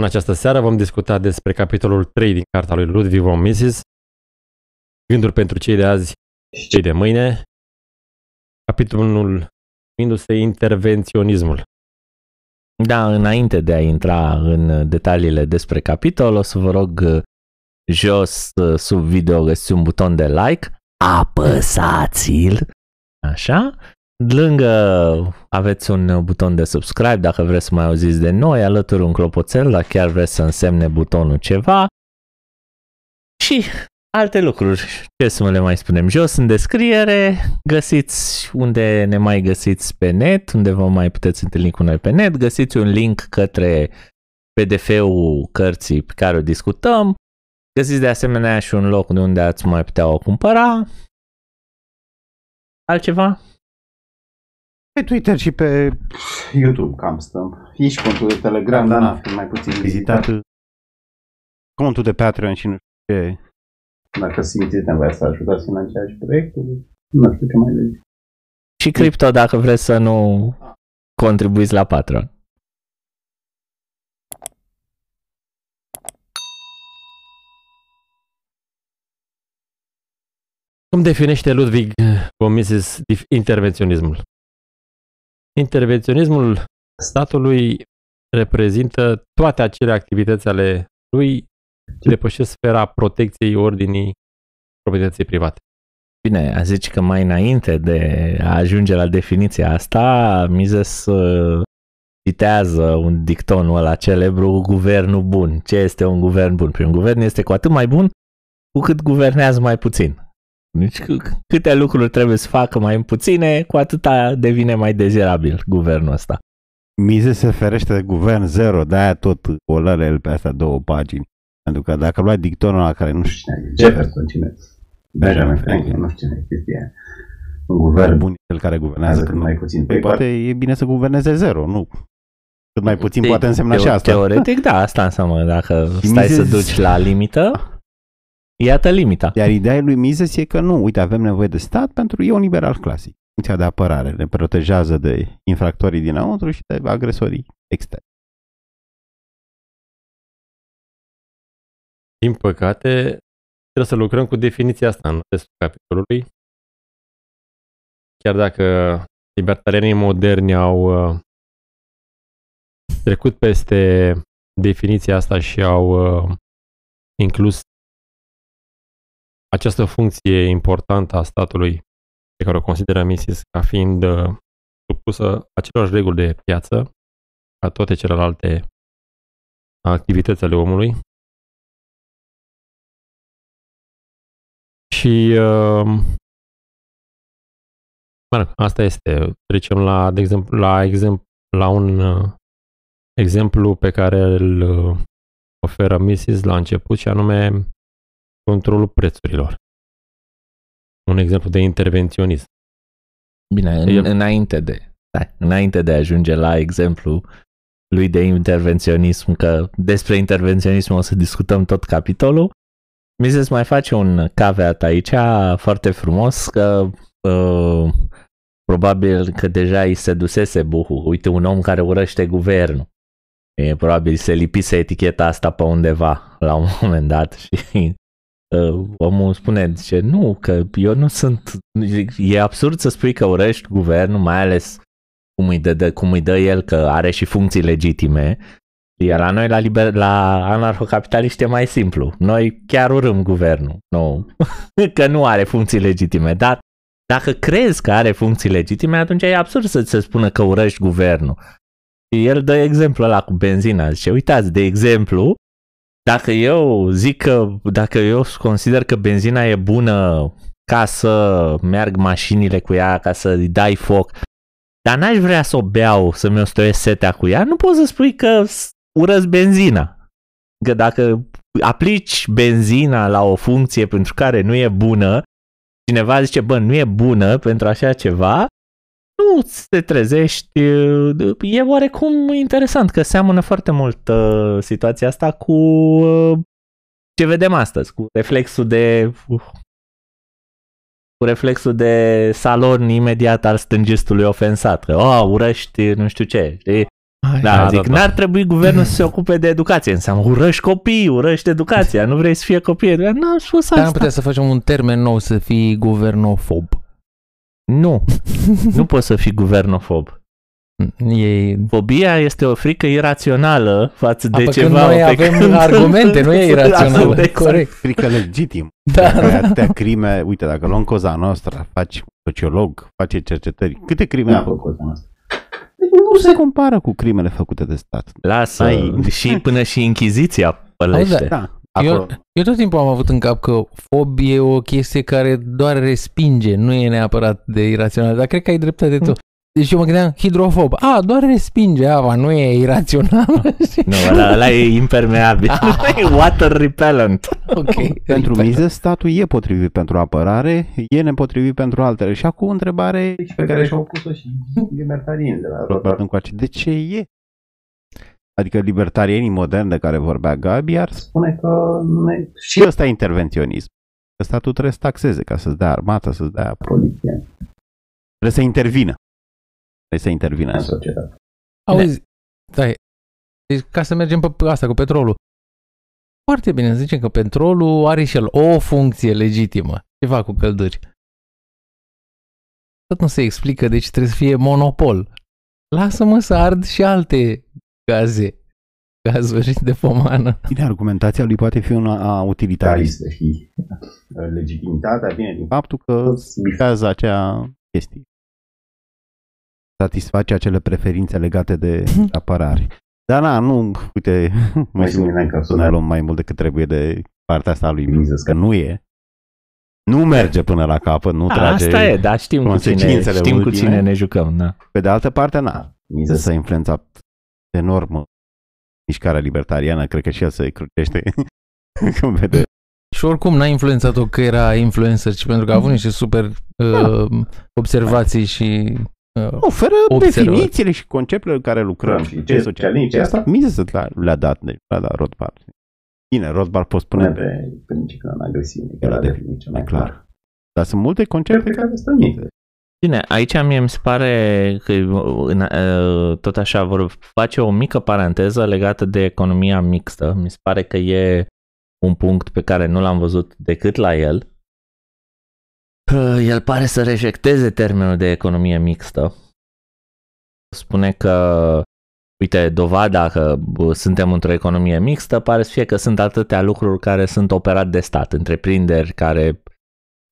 În această seară vom discuta despre capitolul 3 din cartea lui Ludwig von Mises, Gânduri pentru cei de azi și cei de mâine, capitolul numindu-se intervenționismul. Da, înainte de a intra în detaliile despre capitol, o să vă rog uh, jos uh, sub video găsiți un buton de like, apăsați-l, așa, Lângă aveți un buton de subscribe dacă vreți să mai auziți de noi, alături un clopoțel dacă chiar vreți să însemne butonul ceva și alte lucruri. Ce să mă le mai spunem? Jos în descriere găsiți unde ne mai găsiți pe net, unde vă mai puteți întâlni cu noi pe net, găsiți un link către PDF-ul cărții pe care o discutăm, găsiți de asemenea și un loc de unde ați mai putea o cumpăra. Altceva? Pe Twitter și pe YouTube cam stăm. E și contul de Telegram, dar n-a fi mai puțin vizitat. Contul de Patreon și nu știu ce. Dacă simțiți nevoia să ajutați financiar și proiectul, nu știu ce mai zic. Și cripto dacă vreți să nu contribuiți la Patreon. Cum definește Ludwig von Mises intervenționismul? Intervenționismul statului reprezintă toate acele activități ale lui ce depășesc sfera protecției ordinii proprietății private. Bine, a zice că mai înainte de a ajunge la definiția asta, Mises uh, citează un dictonul ăla celebru, guvernul bun. Ce este un guvern bun? Păi un guvern este cu atât mai bun cu cât guvernează mai puțin. Deci câte lucruri trebuie să facă mai puține, cu atâta devine mai dezirabil guvernul ăsta. Mize se ferește de guvern zero, de-aia tot o lăre el pe asta două pagini. Pentru că dacă luai dictonul la care nu știu cine e, Jefferson cine Benjamin Franklin, nu știu cine e Un guvern bun cel care guvernează cât mai puțin. Păi poate e bine să guverneze zero, nu? Cât mai puțin Te- poate însemna și asta. Teoretic, da, asta înseamnă dacă stai să duci la limită, Iată limita. Iar ideea lui Mises e că nu, uite, avem nevoie de stat pentru e un liberal clasic. Funcția de apărare ne protejează de infractorii dinăuntru și de agresorii externi. Din păcate, trebuie să lucrăm cu definiția asta în restul capitolului. Chiar dacă libertarianii moderni au uh, trecut peste definiția asta și au uh, inclus această funcție importantă a statului pe care o consideră Mises ca fiind uh, supusă acelor reguli de piață ca toate celelalte activități ale omului. Și uh, mă asta este. Trecem la, de exemplu, la, exemplu, la un uh, exemplu pe care îl uh, oferă Mises la început și anume controlul prețurilor. Un exemplu de intervenționism. Bine, în, înainte de da, înainte de a ajunge la exemplu lui de intervenționism, că despre intervenționism o să discutăm tot capitolul, Mises mai face un caveat aici foarte frumos că uh, probabil că deja îi se dusese buhul. Uite, un om care urăște guvernul. E, probabil se lipise eticheta asta pe undeva la un moment dat și uh, omul spune, zice, nu, că eu nu sunt, e absurd să spui că urăști guvernul, mai ales cum îi dă, de, cum îi dă el că are și funcții legitime, iar la noi, la, liber, la anarhocapitaliști, e mai simplu. Noi chiar urâm guvernul. Nu. că nu are funcții legitime. Dar dacă crezi că are funcții legitime, atunci e absurd să ți se spună că urăști guvernul. El dă exemplu ăla cu benzina. Zice, uitați, de exemplu, dacă eu zic că, dacă eu consider că benzina e bună ca să merg mașinile cu ea, ca să-i dai foc, dar n-aș vrea să o beau, să-mi o stoiesc setea cu ea, nu poți să spui că urăți benzina. Că dacă aplici benzina la o funcție pentru care nu e bună, cineva zice, bă, nu e bună pentru așa ceva, nu te trezești. E oarecum interesant că seamănă foarte mult uh, situația asta cu uh, ce vedem astăzi, cu reflexul de uh, cu reflexul de salon imediat al stângistului ofensat, că, oh, urăști nu știu ce, știi? Da, da, zic, da, da. n-ar trebui guvernul să se ocupe de educație. Înseamnă urăști copii, urăști educația, nu vrei să fie copii. N-am spus asta. Dar am putea să facem un termen nou, să fii guvernofob. Nu, nu poți să fii guvernofob. E... Fobia este o frică irațională față de Apă ceva. Noi avem când... argumente, nu e irațională. Exact. Corect. Frică legitim. Da. Ai atâtea crime, uite, dacă luăm coza noastră, faci sociolog, face cercetări, câte crime a făcut coza noastră? nu se compară cu crimele făcute de stat. Lasă, Ai... și până și Inchiziția pălește. Da, eu, eu tot timpul am avut în cap că fobie e o chestie care doar respinge, nu e neapărat de irațional, dar cred că ai dreptate tu. Deci eu mă gândeam, hidrofob. A, doar respinge apa, nu e irațional. nu, ăla, ăla e impermeabil. Ah. e water repellent. Ok. pentru miză, statul e potrivit pentru apărare, e nepotrivit pentru altele. Și acum întrebare pe care și-au pus-o și libertarieni de la Robert încoace. De ce e? Adică libertarienii moderni de care vorbea Gabi ar spune că ne... și ăsta e intervenționism. Că statul trebuie să taxeze ca să-ți dea armată, să-ți dea poliție. Trebuie să intervină să intervină în societate. Auzi, stai, deci ca să mergem pe asta cu petrolul. Foarte bine, zicem că petrolul are și el o funcție legitimă. Ce fac cu călduri? Tot nu se explică, deci trebuie să fie monopol. Lasă-mă să ard și alte gaze, gazuri de pomană. Bine, argumentația lui poate fi una utilitaristă și legitimitatea vine din faptul că bifează acea chestie satisface acele preferințe legate de apărare. Dar na, nu, uite, mai sunt că să ne luăm mai mult decât trebuie de partea asta a lui Mises, că nu e. Nu merge până la capăt, nu A, trage Asta e, dar știm cu cine, știm cu cine ne jucăm. Da. Pe de altă parte, na, Mises a influențat enorm mișcarea libertariană, cred că și el se crucește cum vede. Și oricum n-a influențat-o că era influencer, ci pentru că a avut niște super uh, observații și Uh, Oferă observat. definițiile și conceptele care lucrăm. Și ce socialism, ce asta, Mises le-a dat, deci, le-a dat Rothbard. Bine, Rothbard poți spune pe principiul în agresiune, că la definiție mai clar. Dar sunt multe concepte care sunt minte. Bine, aici mie mi se pare că uh, tot așa vor face o mică paranteză legată de economia mixtă. Mi se pare că e un punct pe care nu l-am văzut decât la el el pare să rejecteze termenul de economie mixtă. Spune că, uite, dovada că suntem într-o economie mixtă pare să fie că sunt atâtea lucruri care sunt operate de stat, întreprinderi care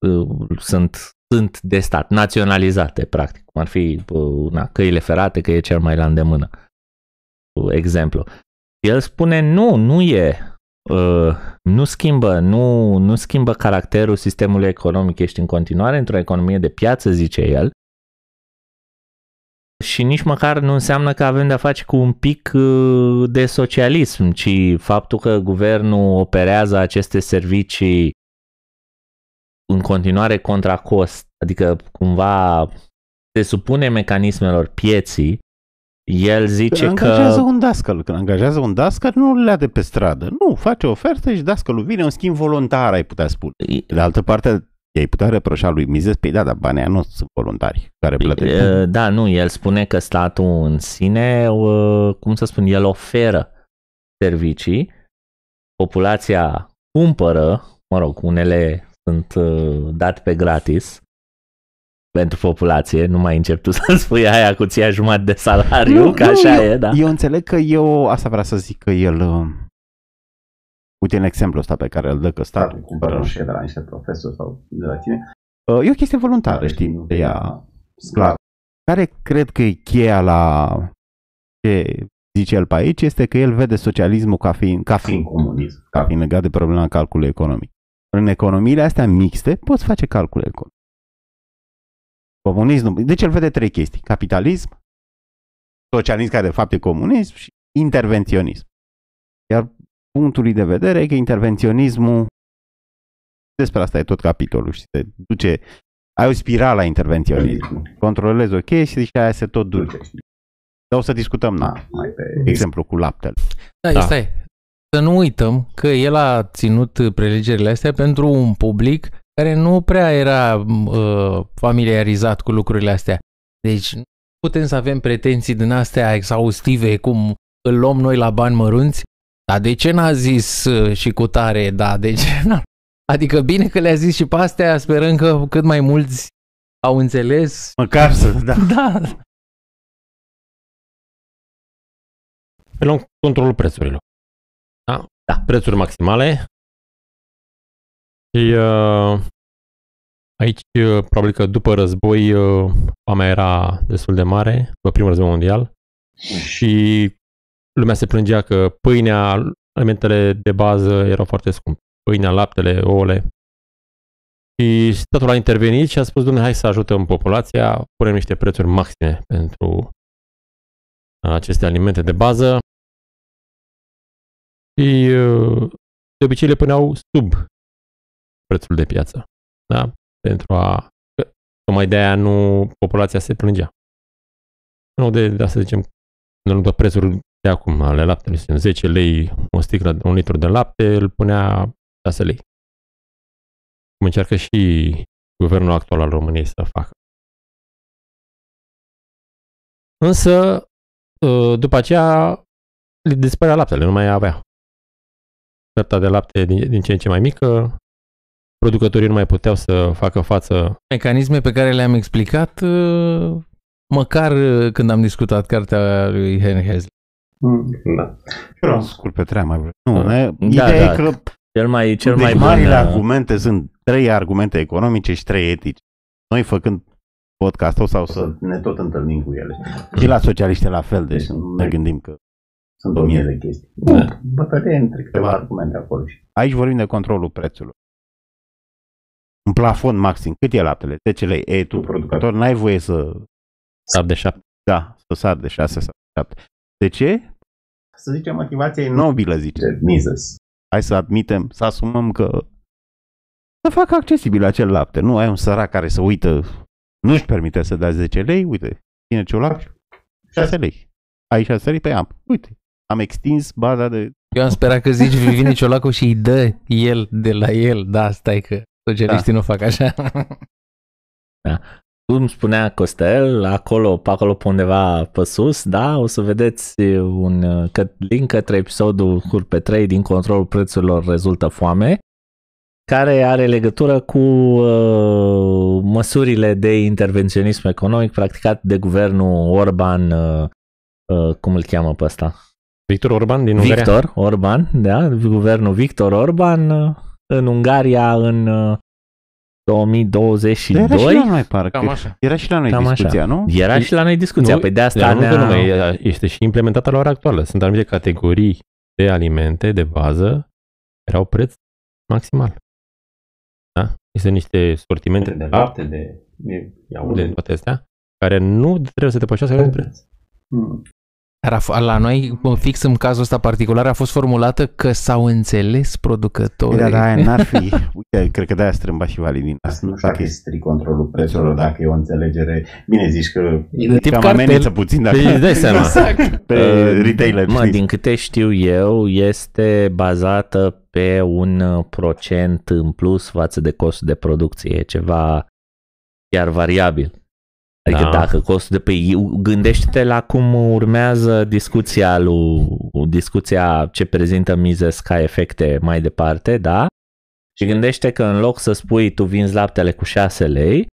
uh, sunt, sunt de stat, naționalizate, practic, cum ar fi uh, na, căile ferate, că e cel mai la îndemână. Uh, exemplu. El spune nu, nu e Uh, nu schimbă, nu, nu schimbă caracterul sistemului economic, ești în continuare într-o economie de piață, zice el, și nici măcar nu înseamnă că avem de-a face cu un pic uh, de socialism, ci faptul că guvernul operează aceste servicii în continuare contra cost, adică cumva se supune mecanismelor pieții, el zice când că... Angajează un dascăl. Când angajează un dascăl, nu le de pe stradă. Nu, face o ofertă și dascălul vine, un schimb voluntar, ai putea spune. De altă parte, ei putea reproșa lui Mises, pe păi da, dar banii nu sunt voluntari care păi, plătesc. Da, nu, el spune că statul în sine, cum să spun, el oferă servicii, populația cumpără, mă rog, unele sunt date pe gratis, pentru populație, nu mai încep tu să spui aia cu ția jumătate de salariu, nu, că nu, așa eu, e, da. Eu înțeleg că eu, asta vreau să zic că el, uh, uite în exemplu ăsta pe care îl dă că statul cumpără și de la niște profesori sau de la tine, uh, e o chestie voluntară, știi, de ea, clar. Care cred că e cheia la ce zice el pe aici este că el vede socialismul ca fiind, ca fiind comunism, ca fiind legat de problema calculului economic. În economiile astea mixte poți face calcule economic. Comunism. Deci el vede trei chestii. Capitalism, socialism care de fapt e comunism și intervenționism. Iar punctul de vedere e că intervenționismul despre asta e tot capitolul și se duce ai o spirală la intervenționism. Controlezi o chestie și aia se tot duce. Dar o să discutăm na, mai pe exemplu cu laptele. Da, da. stai. Să nu uităm că el a ținut prelegerile astea pentru un public care nu prea era uh, familiarizat cu lucrurile astea. Deci putem să avem pretenții din astea exhaustive cum îl luăm noi la bani mărunți? Dar de ce n-a zis uh, și cu tare, da, de ce n-a? Adică bine că le-a zis și pe astea, sperăm că cât mai mulți au înțeles. Măcar să, da. Da. Pe luăm controlul prețurilor. Da? Da. Prețuri maximale. Și uh, aici, uh, probabil că după război, uh, foamea era destul de mare, după primul război mondial. Și lumea se plângea că pâinea, alimentele de bază erau foarte scumpe. Pâinea, laptele, ouăle. Și statul a intervenit și a spus, domnule, hai să ajutăm populația, punem niște prețuri maxime pentru aceste alimente de bază. Și uh, de obicei le puneau sub prețul de piață. Da? Pentru a... Tocmai de aia nu populația se plângea. Nu de, de să zicem, de prețuri de acum ale laptelui, 10 lei o sticlă, un litru de lapte, îl punea 6 lei. Cum încearcă și guvernul actual al României să facă. Însă, după aceea, dispărea laptele, nu mai avea. Oferta de lapte din, din ce în ce mai mică, producătorii nu mai puteau să facă față. Mecanisme pe care le-am explicat măcar când am discutat cartea lui Henry Hazlitt. Mm, da. Eu scurt pe treaba mai Nu, da. ne, ideea da. e că cel mai, cel deci mai marile bun, argumente sunt trei argumente economice și trei etice. Noi făcând podcastul sau să ne tot întâlnim cu ele. Și la socialiști la fel, deci nu ne gândim că sunt o mie de chestii. Da. Bătălie între câteva argumente acolo. Aici vorbim de controlul prețului. Un plafon maxim. Cât e laptele? 10 lei. E, tu, producător, n-ai voie să... Sar de 7. Da, să sar de 6 sau 7. De ce? Să zicem, motivația e nobilă, zice Mises. Hai să admitem, să asumăm că să facă accesibil acel lapte. Nu ai un sărac care să uită, nu-și permite să dea 10 lei, uite, ține ciolac, 6 lei. Ai 6 lei pe am. Uite, am extins baza de... Eu am sperat că zici, vine ciolacul și îi dă el de la el. Da, stai că socialiștii da. nu fac așa. Da cum spunea Costel, acolo, pe acolo pe undeva pe sus, da, o să vedeți un link către episodul Curpe 3 din controlul prețurilor rezultă foame, care are legătură cu uh, măsurile de intervenționism economic practicat de guvernul Orban, uh, uh, cum îl cheamă pe ăsta? Victor Orban din Ungaria. Victor Orban, da, guvernul Victor Orban uh, în Ungaria în uh, 2022. Era și la noi, parcă. Cam așa. Era și la noi Cam discuția, așa. nu? Era și la noi discuția. Nu, păi de asta nu, nu mai, este și implementată la ora actuală. Sunt anumite categorii de alimente de bază care au preț maximal. Da? Este niște sortimente de lapte, de, de iaude, de toate astea, care nu trebuie să depășească de preț. Hmm. Dar la noi, fix în cazul ăsta particular, a fost formulată că s-au înțeles producătorii. Da, da, n-ar fi. Uite, cred că de-aia strâmba și Validin. Asta nu știu dacă e strict controlul prețurilor, dacă e o înțelegere. Bine zici că e de tip cam amenință puțin dacă îți dai seama. exact. pe uh, retailer. Mă, din câte știu eu, este bazată pe un procent în plus față de costul de producție. E ceva chiar variabil. Adică da. dacă costul de pe gândește-te la cum urmează discuția lui, discuția ce prezintă Mises ca efecte mai departe, da? Și gândește că în loc să spui tu vinzi laptele cu 6 lei,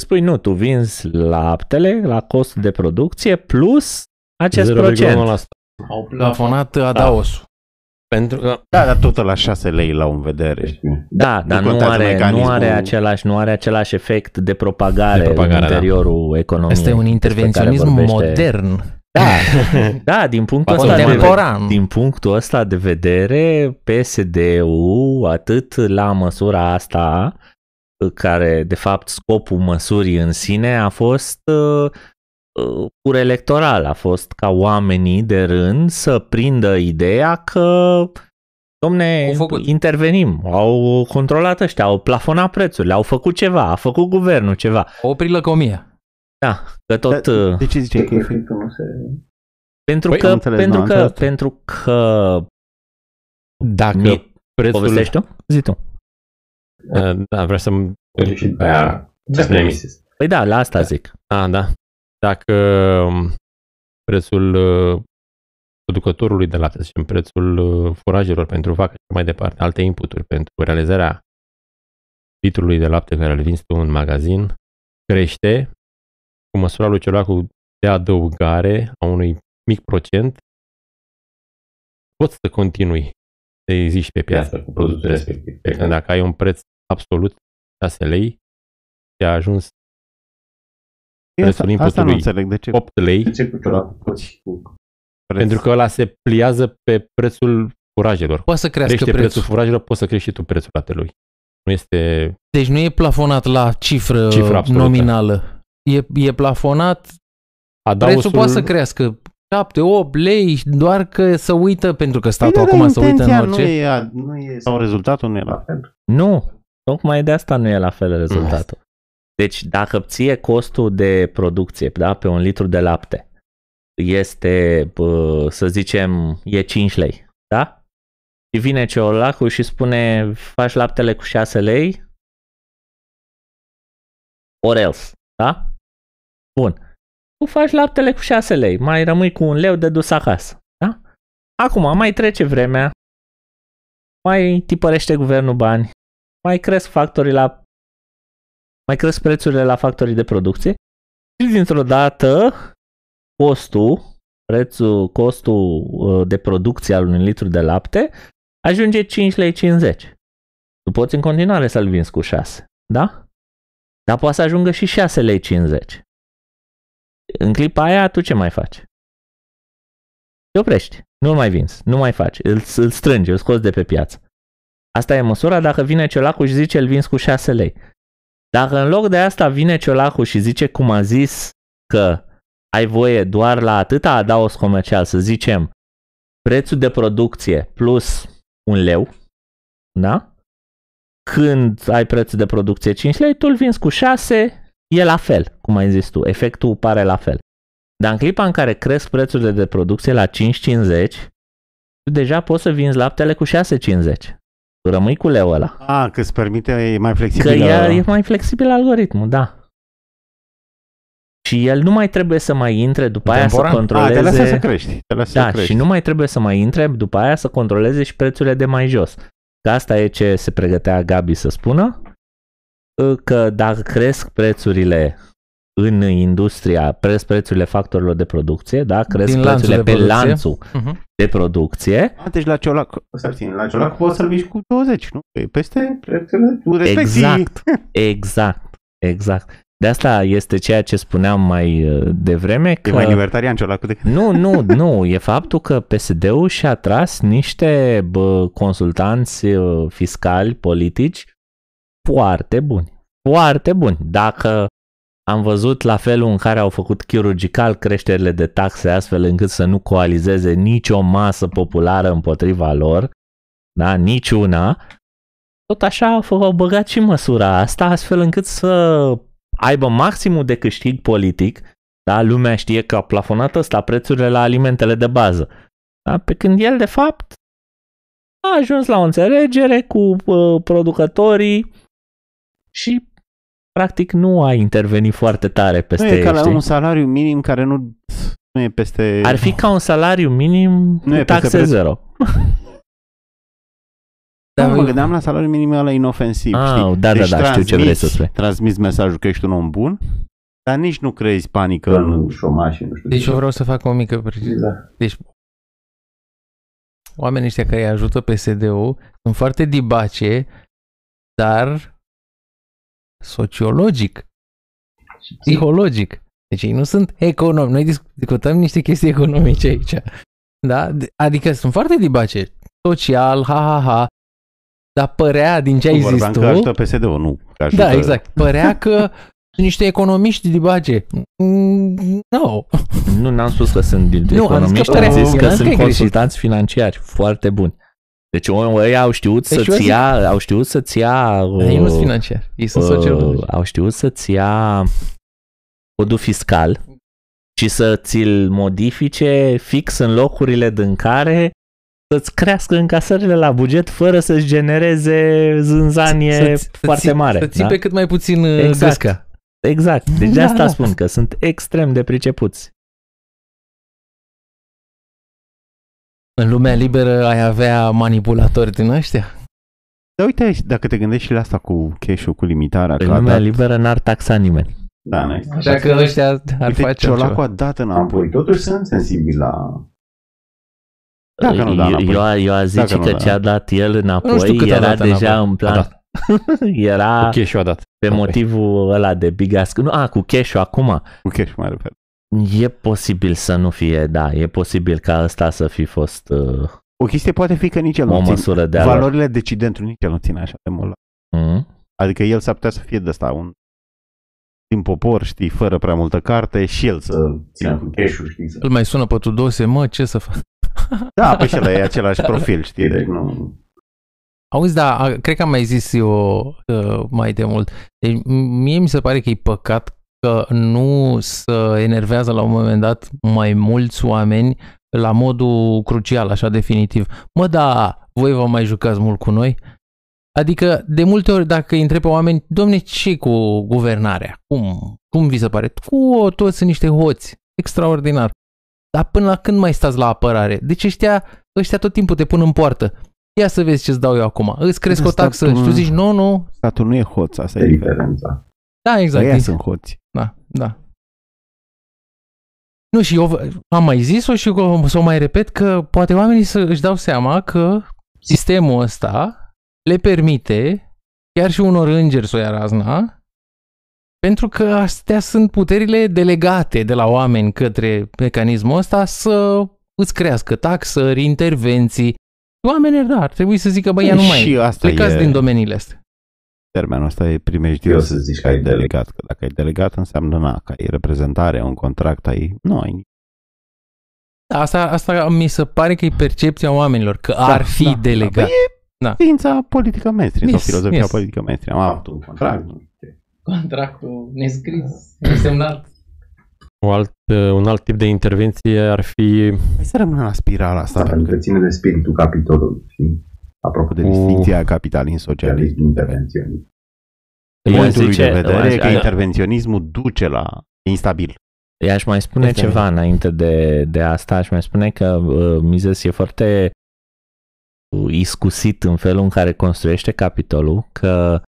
spui nu, tu vinzi laptele la cost de producție plus acest 0, procent. Au plafonat adaosul. Pentru că... Da, dar tot la 6 lei la un vedere. Da, dar nu are, nu, are același, nu are același efect de propagare, de propagare în da. interiorul da. economiei. Este un intervenționism modern. Da, da din, punctul ăsta de, din punctul ăsta de vedere, PSD-ul, atât la măsura asta, care de fapt scopul măsurii în sine a fost uh, pur electoral, a fost ca oamenii de rând să prindă ideea că domne, intervenim, au controlat ăștia, au plafonat prețurile, au făcut ceva, a făcut guvernul ceva. Opri lăcomia. Da, că tot... Da, de ce zice că efectul nu se... Pentru păi, că, înțeles, pentru, că, pentru că dacă mi- prețul... Povestești tu? Zi tu. Uh, da, vreau să-mi... Și pe aia... Ce Păi da, la asta da. zic. Ah, da. Dacă prețul uh, producătorului de lapte, să zicem, prețul uh, furajelor pentru vacă și mai departe, alte inputuri pentru realizarea litrului de lapte care îl vinzi tu în magazin, crește cu măsura lui Ciolacu de adăugare a unui mic procent, poți să continui să existi pe piață cu produsul respectiv. Pe când dacă ai un preț absolut 6 lei, te-a ajuns prețul asta, asta nu inputului înțeleg de ce. 8 lei, De ce cu Ciolacu poți cu... preț. pentru că ăla se pliază pe prețul furajelor. Poate să crească Crește prețul. prețul furajelor, poți să crești și tu prețul latelui. Nu este... Deci nu e plafonat la cifră, Cifră absolută. nominală. E, e plafonat, Adausul, prețul poate să crească 7, 8 lei, doar că să uită, pentru că statul Păi da, acum dar să uită în intenția orice. Nu e, nu e, sau rezultatul nu e la fel. Nu, tocmai de asta nu e la fel rezultatul. Deci dacă ție costul de producție da, pe un litru de lapte este, bă, să zicem, e 5 lei, da? Și vine ceolacul și spune, faci laptele cu 6 lei, or else, da? Bun. Tu faci laptele cu 6 lei, mai rămâi cu un leu de dus acasă, da? Acum, mai trece vremea, mai tipărește guvernul bani, mai cresc factorii la mai cresc prețurile la factorii de producție și dintr-o dată costul, prețul, costul uh, de producție al unui litru de lapte ajunge 5 lei 50. Tu poți în continuare să-l vinzi cu 6, da? Dar poate să ajungă și 6 lei 50. În clipa aia, tu ce mai faci? Te oprești, nu-l mai vinzi, nu mai faci, îl, îl strângi, îl scoți de pe piață. Asta e măsura dacă vine ciolacul și zice îl vinzi cu 6 lei. Dacă în loc de asta vine ciolacul și zice cum a zis că ai voie doar la atâta adaos comercial, să zicem, prețul de producție plus un leu, da? Când ai prețul de producție 5 lei, tu îl vinzi cu 6, e la fel, cum ai zis tu, efectul pare la fel. Dar în clipa în care cresc prețurile de producție la 5,50, tu deja poți să vinzi laptele cu 6,50. Tu rămâi cu leu ăla. A, că îți permite, e mai Că flexibil. ea, e mai flexibil algoritmul, da. Și el nu mai trebuie să mai intre după aia Temporar. să A, te controleze... lasă să crești. Te lasă Da, să crești. și nu mai trebuie să mai intre după aia să controleze și prețurile de mai jos. Că asta e ce se pregătea Gabi să spună, că dacă cresc prețurile în industria, cresc prețurile factorilor de producție, da, cresc Din lanțul prețurile de pe producție. lanțul Mhm. de producție, A, deci la ciolac, să țin, la ciolac poți să-l vinzi cu 20, nu? E peste Prețurile cu respecții. Exact, exact, exact. De asta este ceea ce spuneam mai uh, devreme E că... mai libertarian ciolacul decât... Nu, nu, nu. E faptul că PSD-ul și-a tras niște bă, consultanți uh, fiscali, politici foarte buni. Foarte buni. Dacă am văzut la felul în care au făcut chirurgical creșterile de taxe astfel încât să nu coalizeze nicio masă populară împotriva lor, da, niciuna, tot așa au, fă- au băgat și măsura asta astfel încât să aibă maximul de câștig politic da, lumea știe că a plafonat ăsta prețurile la alimentele de bază. Da? Pe când el, de fapt, a ajuns la o înțelegere cu uh, producătorii și practic nu a intervenit foarte tare Nu peste e ca ei, la știi? un salariu minim care nu, nu e peste... Ar fi ca un salariu minim Nu cu e peste taxe preț. zero. Da, Dar mă gândeam la salariul minim ăla inofensiv, Ah, știi? da, deci da, da, știu ce vrei să spui. Transmiți mesajul că ești un om bun, dar nici nu crezi panică. Că nu șomaș și nu știu Deci ce. eu vreau să fac o mică precizare. Da. Deci, oamenii ăștia care îi ajută PSD-ul sunt foarte dibace, dar sociologic, psihologic. Deci ei nu sunt economi. Noi disc- discutăm niște chestii economice aici. Da? De- Adică sunt foarte dibace. Social, ha, ha, ha. Dar părea din ce ai zis Vorbeam tu... că ajută PSD-ul, nu că ajută... Da, exact. Părea că sunt niște economiști dibace. Mm, Nu. Nu, n-am spus că sunt din Nu, am zis că economiști, părea- am zis am că zis că sunt e greșit. consultanți financiari foarte buni. Deci ei au știut Deci eu să-ți zic- ia, au știut să-ți ia Ei nu sunt uh, financiari. Ei sunt uh, sociologi. au știut să-ți ia codul fiscal și să ți-l modifice fix în locurile din care să-ți crească încasările la buget fără să-și genereze zânzanie Să- să foarte ții- mare. Să ții da? pe cât mai puțin Exact. exact. găsca. Exact. Deci de Da, asta da. spun că sunt extrem de pricepuți. În lumea liberă ai avea manipulatori din ăștia? Dar uite, dacă te gândești și la asta cu cash cu limitarea, În că a lumea dat, liberă n-ar taxa nimeni. da, n-ai Așa că ăștia ar Uite, face Ciolacul ceva. a dat înapoi. Apoi, totuși sunt sensibil la... Dacă nu da eu, înapoi. eu, eu a zice Dacă nu că da. ce a dat el înapoi Nu știu cât a era dat deja înapoi. în plan. A dat. era Ok, și-o a dat. pe Înapoi. motivul ăla de big ass. Nu, a, cu cash acum. Cu cash mai refer. E posibil să nu fie, da, e posibil ca ăsta să fi fost uh, O chestie poate fi că nici el o nu ține. măsură de a Valorile decidentului nici el nu ține așa de mult. la- Mm? Adică el s-ar putea să fie de ăsta un din popor, știi, fără prea multă carte și el să... Să țină cu cash-ul, știi? Să... Îl mai sună pe Tudose, mă, ce să fac? Da, pe și ăla e același profil, știi, Deci deci nu... Auzi, da, a- cred că am mai zis eu uh, mai de mult. Deci, m- mie mi se pare că e păcat că nu se enervează la un moment dat mai mulți oameni la modul crucial, așa definitiv. Mă, da, voi vă mai jucați mult cu noi? Adică, de multe ori, dacă îi întreb pe oameni, domne, ce cu guvernarea? Cum, cum vi se pare? Cu toți sunt niște hoți. Extraordinar. Dar până la când mai stați la apărare? Deci ăștia, ăștia tot timpul te pun în poartă. Ia să vezi ce-ți dau eu acum. Îți cresc Da, o taxă statul- și tu zici, nu, nu. statul nu e hoț, asta E e diferența. Da, exact. Ăia sunt hoți. Da, da. Nu, și eu v- am mai zis-o și o să o mai repet că poate oamenii să își dau seama că sistemul ăsta le permite chiar și unor îngeri să o ia razna pentru că astea sunt puterile delegate de la oameni către mecanismul ăsta să îți crească taxări, intervenții. Oamenii, da, ar trebui să zică, băi, ia nu mai și asta plecați e, din domeniile astea. Termenul ăsta e primejdios Eu să zici că ai delegat. delegat, că dacă ai delegat înseamnă na, că ai reprezentare, un contract, ai, nu ai nici. Da, Asta, asta mi se pare că e percepția oamenilor, că ar fi da, delegat. Da, e Da. ființa politică mainstream Yes, sau filozofia yes. politică mainstream. Am avut Faptul, contract, nu știu ce. Contractul nescris, nesemnat. O alt, un alt tip de intervenție ar fi Hai să rămână la spirala asta, Asta pentru pentru că că ține de spiritul capitolului și apropo de de distinția capitalism socialist. socialism intervenționist. Eu Punctul lui zice- de vedere aș- e că aș- intervenționismul duce la e instabil. I-aș mai spune Asta e. ceva înainte de, de asta, aș mai spune că uh, Mises e foarte uh, iscusit în felul în care construiește capitolul, că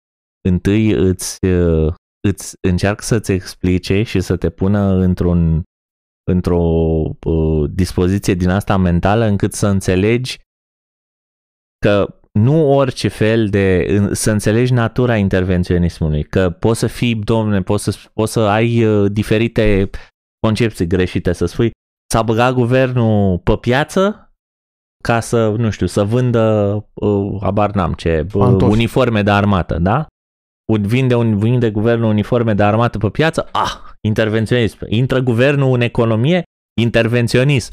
întâi îți, uh, îți încearcă să-ți explice și să te pună într-un, într-o uh, dispoziție din asta mentală încât să înțelegi că nu orice fel de, în- să înțelegi natura intervenționismului, că poți să fii, domne, poți să, poți să ai uh, diferite concepții greșite, să spui, s-a băgat guvernul pe piață ca să, nu știu, să vândă, uh, abar n-am ce, uh, Pantofi. uniforme de armată, da? Un- Vinde, un, vinde guvernul uniforme de armată pe piață, ah, intervenționism. Intră guvernul în economie, intervenționism.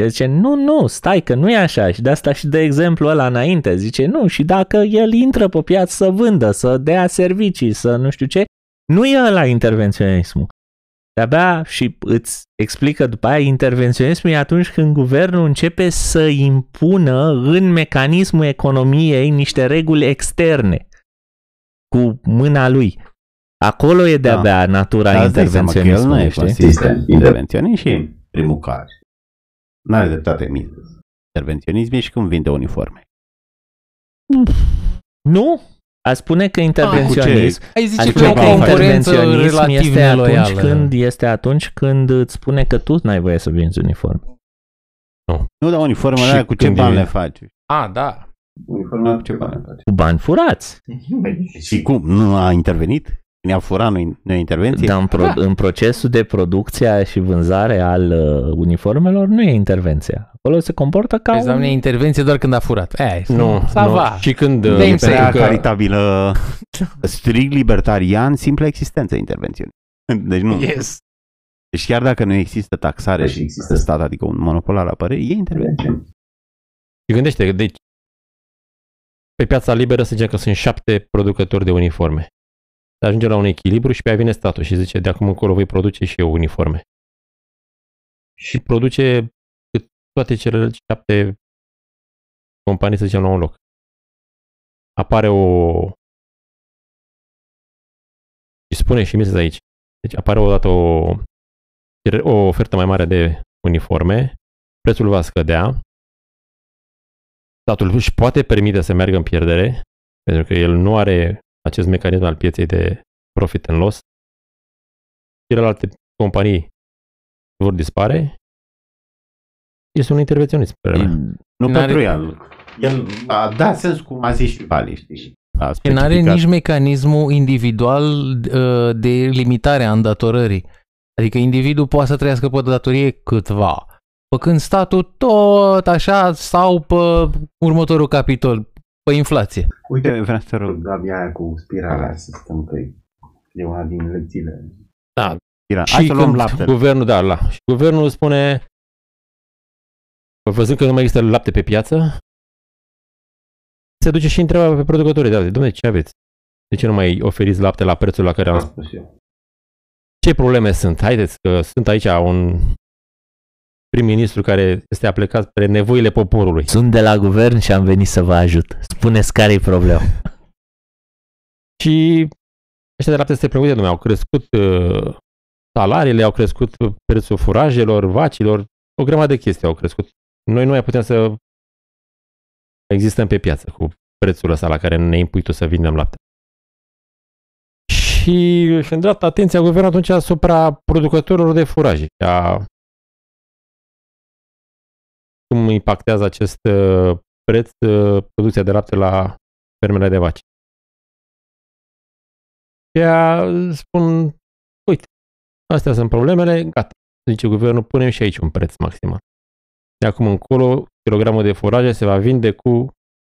El zice, nu, nu, stai că nu e așa și de asta și de exemplu ăla înainte, zice, nu, și dacă el intră pe piață să vândă, să dea servicii, să nu știu ce, nu e ăla intervenționismul. De-abia și îți explică după aia intervenționismul e atunci când guvernul începe să impună în mecanismul economiei niște reguli externe cu mâna lui. Acolo e de-abia natura Dar îți dai seama că el nu intervenționismului, e știi? consistent. Intervenționist și primul caz. N-are dreptate Mises. Intervenționism e și când vinde uniforme. Nu? A spune că intervenționism Ai zice Adică că e o ceva concurență intervenționism relativ este atunci, neloială. când, este atunci când îți spune că tu n-ai voie să vinzi uniforme. Nu, dar uniformele Și alea cu ce când bani e- le faci? A, da. Uniformea cu ce bani face? Cu bani furați. Și cum? Nu a intervenit? Ne-a furat, nu, nu e intervenție? Dar în, pro- în procesul de producție și vânzare al uh, uniformelor nu e intervenția. Acolo se comportă ca Deci, un... doamne, intervenție doar când a furat. Ei, Nu, sa nu. va. Și când... Name uh, Prea save. pentru că- caritabilă, strict libertarian, simplă existență intervenției. Deci nu. Yes. Deci chiar dacă nu există taxare Deci și există există stat, adică un monopol al apărării, e intervenție. Intervenționist. Și gândește, deci pe piața liberă să zicem că sunt șapte producători de uniforme. Se ajunge la un echilibru și pe aia vine statul și zice de acum încolo voi produce și eu uniforme. Și produce cât toate celelalte șapte companii, să zicem, la un loc. Apare o... Și spune și Mises aici. Deci apare odată o, o ofertă mai mare de uniforme, prețul va scădea, statul își poate permite să meargă în pierdere, pentru că el nu are acest mecanism al pieței de profit and loss. Celelalte companii vor dispare. Este un intervenționism, Nu pentru el. El a dat sens cum a zis și Vali, știi? Nu are nici mecanismul individual uh, de limitare a îndatorării. Adică individul poate să trăiască pe datorie câtva. Făcând statul tot așa sau pe următorul capitol, pe inflație. Uite, vreau să te rog, Gabi, aia cu spirala să stăm pe e una din lecțiile. Da. Spirala. Și Hai să luăm laptele. Guvernul, da, la. Și guvernul spune, văzând că nu mai există lapte pe piață, se duce și întreba pe producătorii, da, domnule, ce aveți? De ce nu mai oferiți lapte la prețul la care am spus eu? Ce probleme sunt? Haideți că sunt aici un prim-ministru care este aplicat spre nevoile poporului. Sunt de la guvern și am venit să vă ajut. Spuneți care e problema. și ăștia de lapte se preocupă, domnule, au crescut uh, salariile, au crescut prețul furajelor, vacilor, o grămadă de chestii au crescut. Noi nu mai putem să existăm pe piață cu prețul ăsta la care ne impui tu să vindem lapte. Și și dat atenția guvernului atunci asupra producătorilor de furaje, a cum impactează acest uh, preț uh, producția de lapte la fermele de vaci. Ea spun, uite, astea sunt problemele, gata. Zice guvernul, punem și aici un preț maximal. De acum încolo, kilogramul de furaje se va vinde cu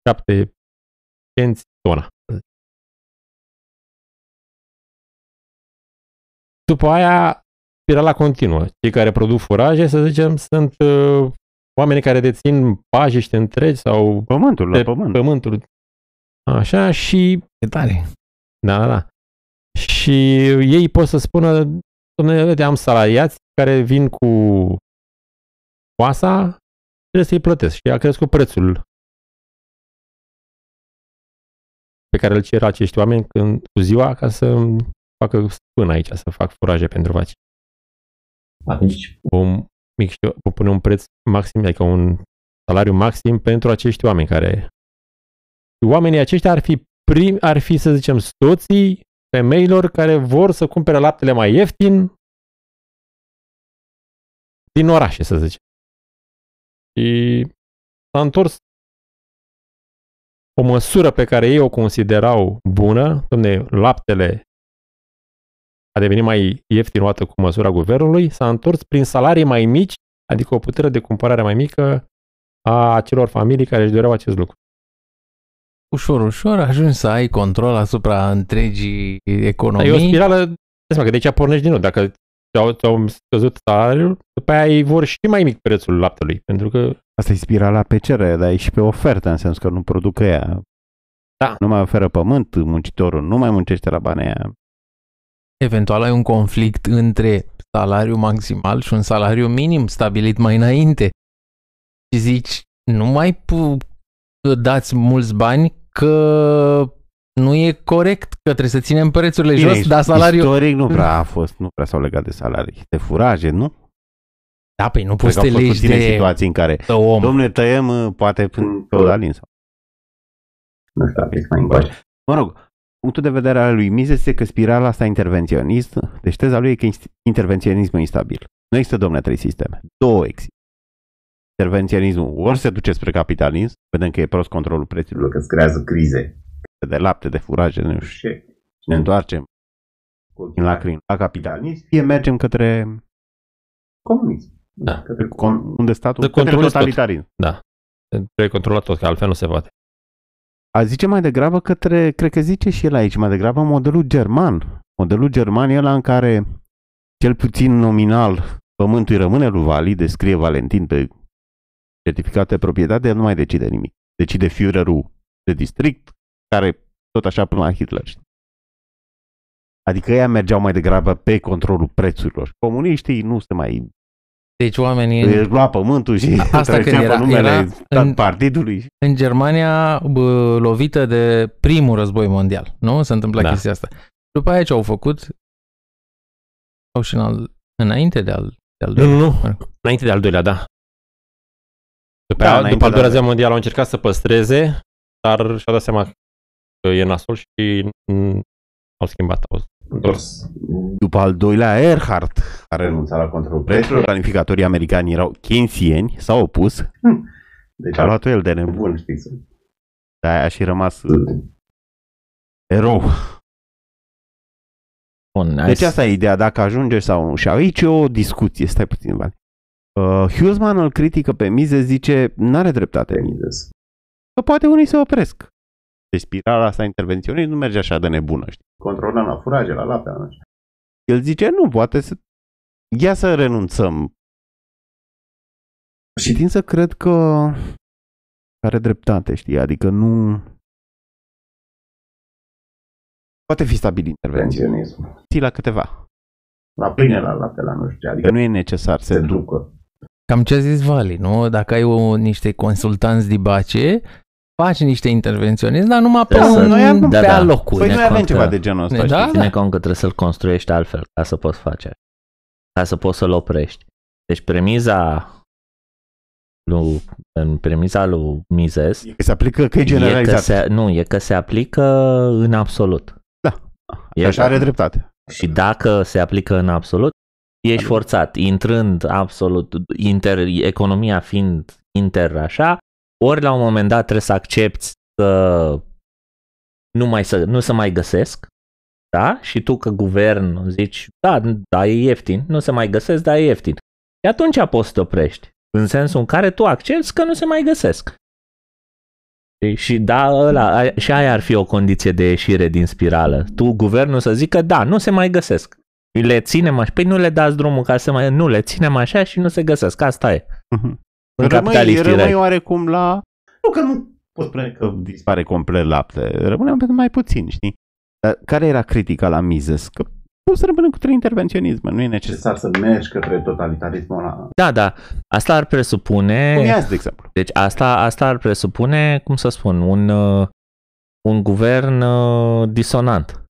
7 cenți tona. După aia, spirala continuă. Cei care produc furaje, să zicem, sunt uh, oameni care dețin pajiște întregi sau pământul, la pământ. pământul. Așa și... E tare. Da, da, da. Și ei pot să spună, domnule, am salariați care vin cu oasa, trebuie să-i plătesc. Și a crescut prețul pe care îl cer acești oameni când, cu ziua ca să facă până aici, să fac furaje pentru vaci. Atunci vom, mic, vom pune un preț maxim, adică un salariu maxim pentru acești oameni care oamenii aceștia ar fi prim, ar fi, să zicem, soții femeilor care vor să cumpere laptele mai ieftin din orașe, să zicem. Și s-a întors o măsură pe care ei o considerau bună, domne, laptele a devenit mai ieftin o cu măsura guvernului, s-a întors prin salarii mai mici, adică o putere de cumpărare mai mică a acelor familii care își doreau acest lucru. Ușor, ușor ajungi să ai control asupra întregii economii. E o spirală, că de aici pornești din nou. Dacă ți-au, ți-au scăzut salariul, după aia ei vor și mai mic prețul laptelui, pentru că... Asta e spirala pe cerere, dar e și pe ofertă, în sens că nu produc ea. Da. Nu mai oferă pământ, muncitorul nu mai muncește la banii aia. Eventual ai un conflict între salariu maximal și un salariu minim stabilit mai înainte. Și zici, nu mai dați mulți bani că nu e corect că trebuie să ținem prețurile Bine, jos, dar salariul... Istoric nu prea a fost, nu prea s-au legat de salarii, de furaje, nu? Da, păi nu poți să te legi de... situații în care, om. domne, tăiem uh, poate până feudalin sau... Nu știu, aplic mai încoace. Mă rog, punctul de vedere al lui Mises este că spirala asta intervenționist, deci teza lui e că intervenționismul instabil. Nu există, domne, trei sisteme. Două există. Intervenționismul ori se duce spre capitalism, vedem că e prost controlul prețurilor, că îți creează crize de lapte, de furaje, nu știu ce, și ne întoarcem cu la crin, la capitalism, fie mergem către comunism. Da. Către con- unde statul, de către totalitarism. Tot. Da. Trebuie controlat tot, că altfel nu se poate. A zice mai degrabă către, cred că zice și el aici, mai degrabă modelul german. Modelul german e ăla în care, cel puțin nominal, pământul rămâne lui Vali, descrie Valentin pe certificat de proprietate, el nu mai decide nimic. Decide Führerul de district, care tot așa până la Hitler. Adică ei mergeau mai degrabă pe controlul prețurilor. Comuniștii nu se mai... Deci oamenii... Îi lua pământul și Asta când era, numele era în, partidului. În Germania, bă, lovită de primul război mondial, nu? Se întâmplă da. chestia asta. După aia ce au făcut? Sau și în al, înainte de al, de al Nu, doilea. nu, nu. Mă rog. Înainte de al doilea, da. După, Da, aia, înainte după al de doilea al război mondial au încercat să păstreze, dar și-au dat seama că e nasol și mm, au schimbat. Au întors. După al doilea, Earhart a renunțat la controlul prețurilor. Planificatorii americani erau keynesieni, s-au opus. Deci A luat el de nebun. bun, știi să... De aia a și rămas erou. Bun, hai Deci să- asta e ideea, dacă ajunge sau nu. Și aici e o discuție, stai puțin, Vali. Uh, Hughesman îl critică pe Mize, zice, n-are dreptate. Mises. Că poate unii se opresc. Deci spirala asta intervenționist nu merge așa de nebună, știi? Controlăm la furaje, la lapte, la nu știu. El zice, nu, poate să... Ia să renunțăm. Și tin să cred că are dreptate, știi? Adică nu... Poate fi stabil intervenție. Intervenționism. Ții la câteva. La pâine, la lapte, la nu știu ce. Că Adică nu e necesar să se ducă. Cam ce a zis Vali, nu? Dacă ai o, niște consultanți dibace, faci niște intervenționism, dar numai pe, Da, un, noi avem- pe da, da. alocuri. Păi noi cont avem că- ceva de genul ăsta, Ne- da, știi? Ține cont că trebuie să-l construiești altfel ca să poți face. Ca să poți să-l oprești. Deci premiza lui, în premiza lui Mises E că se aplică că e e că generalizat. se, nu, e că se aplică în absolut. Și E așa are dreptate. Și dacă se aplică în absolut, ești forțat, intrând absolut, inter, economia fiind inter așa, ori la un moment dat trebuie să accepti că nu, mai să, nu se mai găsesc, da? Și tu că guvern zici, da, da, e ieftin, nu se mai găsesc, dar e ieftin. Și atunci poți să te oprești, în sensul în care tu accepti că nu se mai găsesc. Știi? Și da, ăla, a- și aia ar fi o condiție de ieșire din spirală. Tu, guvernul, să zică, da, nu se mai găsesc. Le ținem așa, păi nu le dați drumul ca să mai, nu, le ținem așa și nu se găsesc, asta e. Mhm. În Rămâi, capitalism rămâi direct. oarecum la... Nu că nu pot spune că dispare complet lapte. Rămânem pentru mai puțin, știi? Dar care era critica la Mises? Că poți să rămânem cu trei intervenționisme, nu e necesar. Necesar să mergi către totalitarismul ăla. Da, da, asta ar presupune... Cum e azi, de exemplu? Deci asta, asta ar presupune, cum să spun, un, uh, un guvern uh, disonant.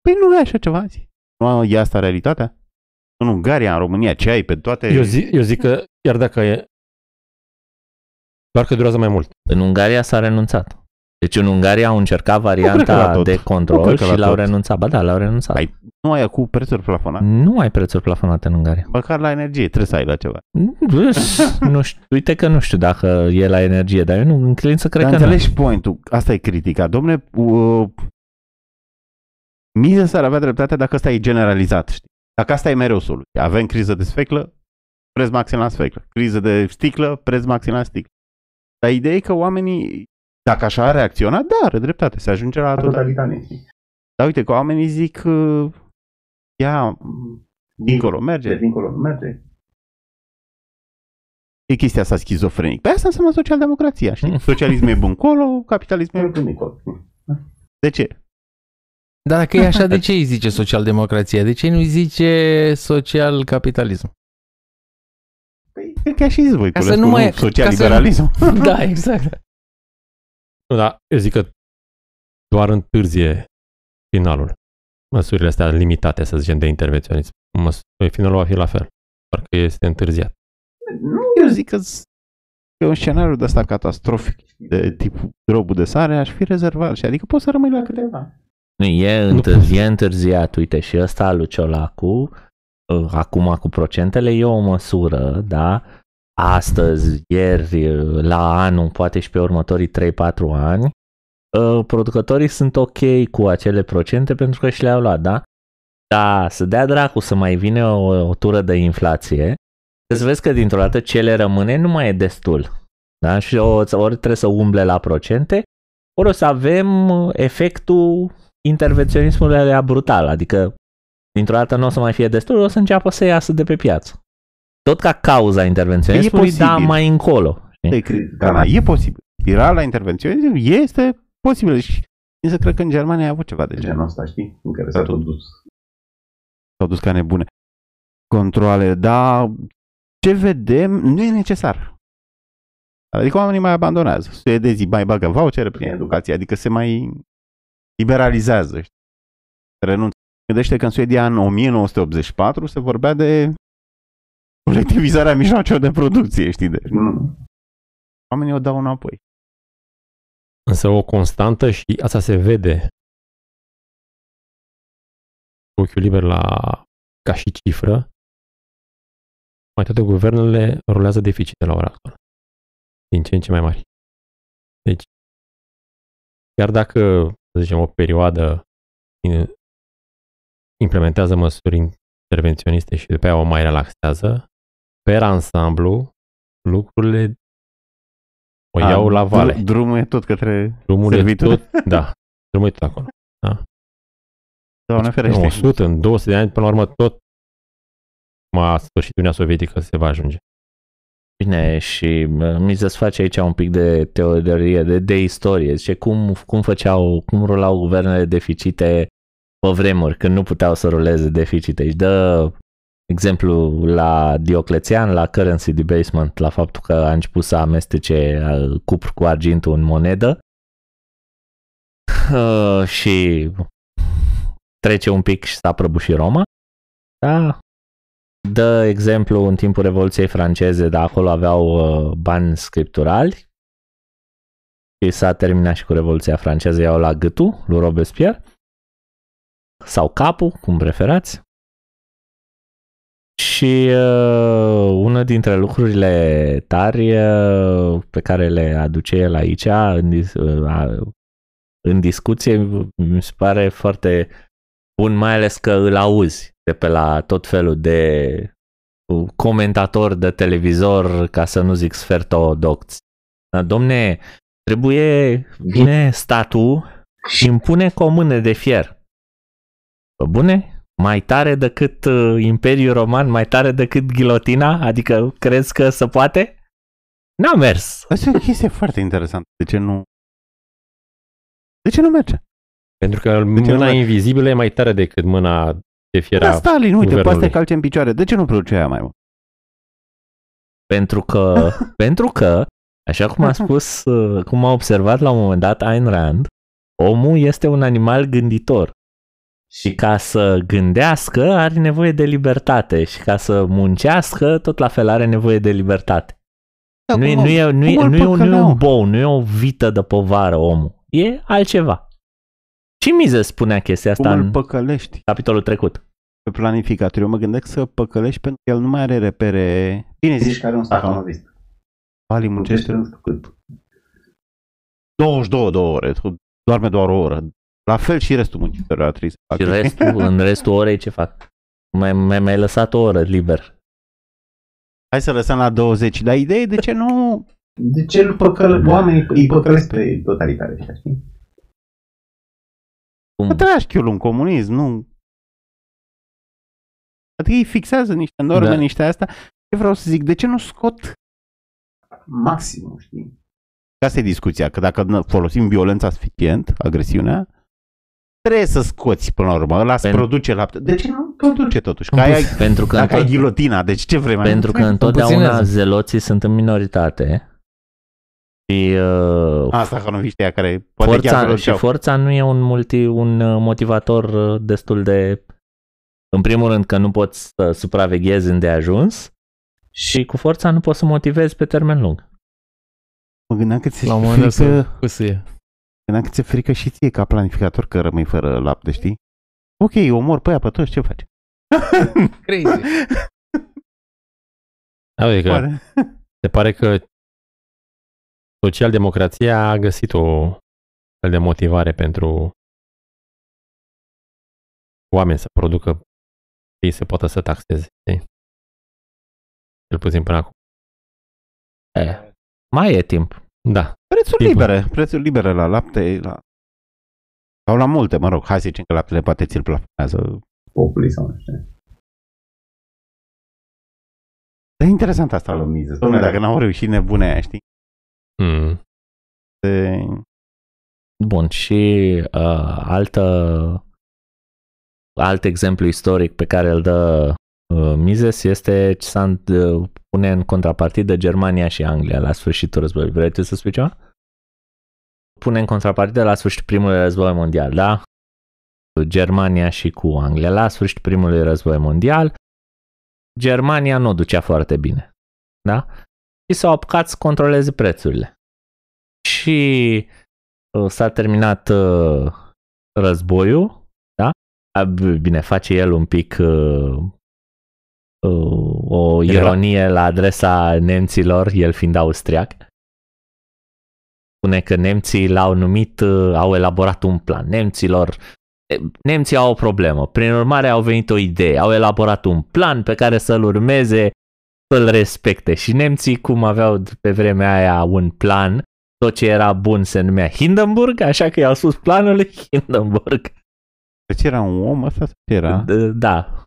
Păi nu e așa ceva azi. Nu e asta realitatea? În Ungaria, în România, ce ai pe toate... Eu, zic, eu zic că chiar dacă e doar că durează mai mult. În Ungaria s-a renunțat. Deci în Ungaria au încercat cred că la varianta tot. de Nu control cred că la și l-au tot. renunțat. Ba da, l-au renunțat. Ai- Nu ai cu prețuri plafonate. Nu ai prețuri plafonate în Ungaria. Măcar la energie trebuie să ai la ceva. nu știu, uite că nu știu dacă e la energie, dar eu nu înclin să cred Dar că nu. înțelegi pointul. Asta e critica. Domne, uh, Mises ar avea dreptate dacă asta e generalizat, știi? Dacă asta e mereu soluția. Avem criză de sfeclă, preț maxim la sfeclă. Criză de sticlă, preț maxim la sticlă. Dar ideea e că oamenii, dacă așa ar reacționa, da, are dreptate. Se ajunge la tot. Totalitarism. Dar uite că oamenii zic, uh, ia, dincolo, De merge. dincolo nu merge. E chestia asta schizofrenic. Pe asta înseamnă socialdemocrația, știi? Socialismul e bun colo, capitalismul e Nu dincolo. De ce? Dar dacă e așa, de ce îi zice social-democrația? De ce nu îi zice social-capitalism? Păi, cred că și voi, Ca să nu mai- social-liberalism. da, exact. Nu, dar eu zic că doar întârzie finalul. Măsurile astea limitate, să zicem, de intervenționism. Măs- finalul va fi la fel, doar că este întârziat. Nu, eu zic că s- pe un scenariu de ăsta catastrofic de tip drobul de sare aș fi rezervat și adică poți să rămâi la câteva. Nu, e, întârzi, e întârziat, uite, și ăsta lui Ciolacu, uh, acum cu procentele, e o măsură, da? Astăzi, ieri, uh, la anul, poate și pe următorii 3-4 ani, uh, producătorii sunt ok cu acele procente pentru că și le-au luat, da? Da, să dea dracu să mai vine o, o tură de inflație, să vezi că dintr-o dată ce le rămâne nu mai e destul. Da? Și o, ori trebuie să umble la procente, ori o să avem uh, efectul intervenționismul alea brutal, adică dintr-o dată nu o să mai fie destul, o să înceapă să iasă de pe piață. Tot ca cauza intervenționismului, posibil. dar mai încolo. știi? E, cri- da, e posibil. Spirala intervenționism este posibil și să cred că în Germania a avut ceva de De genul. genul ăsta, știi? În care s-a tot dus. S-au dus ca nebune. Controle, dar ce vedem nu e necesar. Adică oamenii mai abandonează. Suedezii mai bagă vouchere prin educație, adică se mai liberalizează. Știi? Renunță Gândește că în Suedia în 1984 se vorbea de colectivizarea mijloacelor de producție, știi? Deci nu. Oamenii o dau înapoi. Însă o constantă și asta se vede cu ochiul liber la ca și cifră, mai toate guvernele rulează deficite la ora actuală. Din ce în ce mai mari. Deci, chiar dacă, să zicem, o perioadă implementează măsuri intervenționiste și după aia o mai relaxează, pe ansamblu, lucrurile o iau A, la vale. Dr- drumul e tot către drumul servitul. E tot, da, drumul e tot acolo. Da. Doamne ferește. În 100, în 200 de ani, până la urmă, tot ma sfârșit Uniunea Sovietică se va ajunge. Bine, și mi se face aici un pic de teorie, de, de istorie. Zice, cum, cum făceau, cum rulau guvernele deficite pe vremuri, când nu puteau să ruleze deficite. Și dă exemplu la Dioclețian, la currency debasement, la faptul că a început să amestece uh, cupru cu argintul în monedă. Uh, și trece un pic și s-a prăbușit Roma. Da, dă exemplu în timpul Revoluției franceze, dar acolo aveau uh, bani scripturali. Și s-a terminat și cu Revoluția franceză, iau la gâtul lui Robespierre sau capul, cum preferați. Și uh, una dintre lucrurile tari uh, pe care le aduce el aici în, uh, în discuție mi se pare foarte bun, mai ales că îl auzi de pe la tot felul de comentator de televizor, ca să nu zic sfertodocți. Domne, trebuie, bine statul și impune cu o mână de fier. Pe bune? Mai tare decât uh, Imperiul Roman, mai tare decât ghilotina? Adică crezi că se poate? N-a mers. Asta e o chestie foarte interesantă. De ce nu... De ce nu merge? Pentru că mâna invizibilă e mai tare decât mâna de fiera Da, Stalin, uite, poate calce în picioare. De ce nu produce aia mai mult? Pentru că, pentru că, așa cum a spus, uh, cum a observat la un moment dat Ayn Rand, omul este un animal gânditor. Și ca să gândească are nevoie de libertate și ca să muncească tot la fel are nevoie de libertate. Da, nu, e, nu, e, nu, e, nu, e, nu e un bou, nu e o vită de povară omul. E altceva. Și Mize spunea chestia asta Cum în păcălești? capitolul trecut. Pe planificator, eu mă gândesc să păcălești pentru că el nu mai are repere. Bine, zici că are un stacanovist. Ali muncește nu știu cât. 22 de ore, doarme doar o oră. La fel și restul muncitorilor ar trebui să facă. Și restul, în restul orei ce fac? Mai, mai, mai lăsat o oră liber. Hai să lăsăm la 20, dar ideea de ce nu... De ce nu păcăl... oamenii îi păcălesc pe totalitare ăștia, știi? Cum? Trăia chiul un comunism, nu... Adică ei fixează niște norme, da. niște asta. Ce vreau să zic, de ce nu scot maximum, știi? Asta e discuția, că dacă folosim violența suficient, agresiunea, trebuie să scoți până la urmă. Ăla Pen... produce lapte. De ce nu produce totuși? Că ai, pentru că dacă ai ghilotina, deci ce vrei mai Pentru că întotdeauna zeloții sunt în minoritate. Și, uh, Asta că nu știa care poate forța, chiar și forța nu e un, multi, un uh, motivator uh, destul de în primul rând că nu poți să supraveghezi îndeajuns și cu forța nu poți să motivezi pe termen lung. Mă gândeam că ți-e frică... Gândeam că ți-e frică și ție ca planificator că rămâi fără lapte, știi? Ok, omor pe aia pe toți, ce faci? Crazy. Adică, pare. se pare că socialdemocrația a găsit o fel de motivare pentru oameni să producă ei se poată să taxeze. Știi? Cel puțin până acum. E, mai e timp. Da. Prețuri libere. Prețuri libere la lapte, la... sau la multe, mă rog. Hai să zicem că laptele poate ți-l plafonează. Populi sau nu știu. E interesant asta la miză. Dom'le, dacă n-au reușit nebune aia, știi? Mm. De... Bun, și uh, altă, alt exemplu istoric pe care îl dă uh, Mises este ce s-a uh, pune în contrapartidă Germania și Anglia la sfârșitul războiului. Vrei să spui ceva? Pune în contrapartidă la sfârșitul primului război mondial, da? Germania și cu Anglia. La sfârșitul primului război mondial, Germania nu o ducea foarte bine. Da? Și s-au apucat să controleze prețurile. Și uh, s-a terminat uh, războiul, da? Bine, face el un pic uh, uh, o ironie la adresa nemților, el fiind austriac. Spune că nemții l-au numit, uh, au elaborat un plan. Nemților nemții au o problemă. Prin urmare au venit o idee, au elaborat un plan pe care să-l urmeze, să-l respecte. Și nemții, cum aveau pe vremea aia un plan, tot ce era bun se numea Hindenburg, așa că i-au spus planul Hindenburg. Deci era un om ăsta? Era? Da.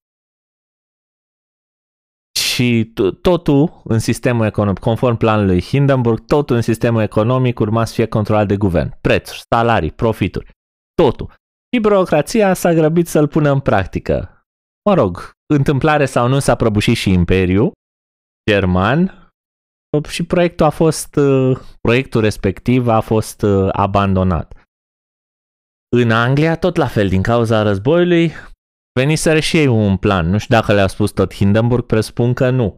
Și totul în sistemul economic, conform planului Hindenburg, totul în sistemul economic urma să fie controlat de guvern. Prețuri, salarii, profituri, totul. Și birocrația s-a grăbit să-l pună în practică. Mă rog, întâmplare sau nu s-a prăbușit și Imperiul German și proiectul a fost, uh, proiectul respectiv a fost uh, abandonat. În Anglia, tot la fel, din cauza războiului, veniseră și ei un plan. Nu știu dacă le-a spus tot Hindenburg, presupun că nu.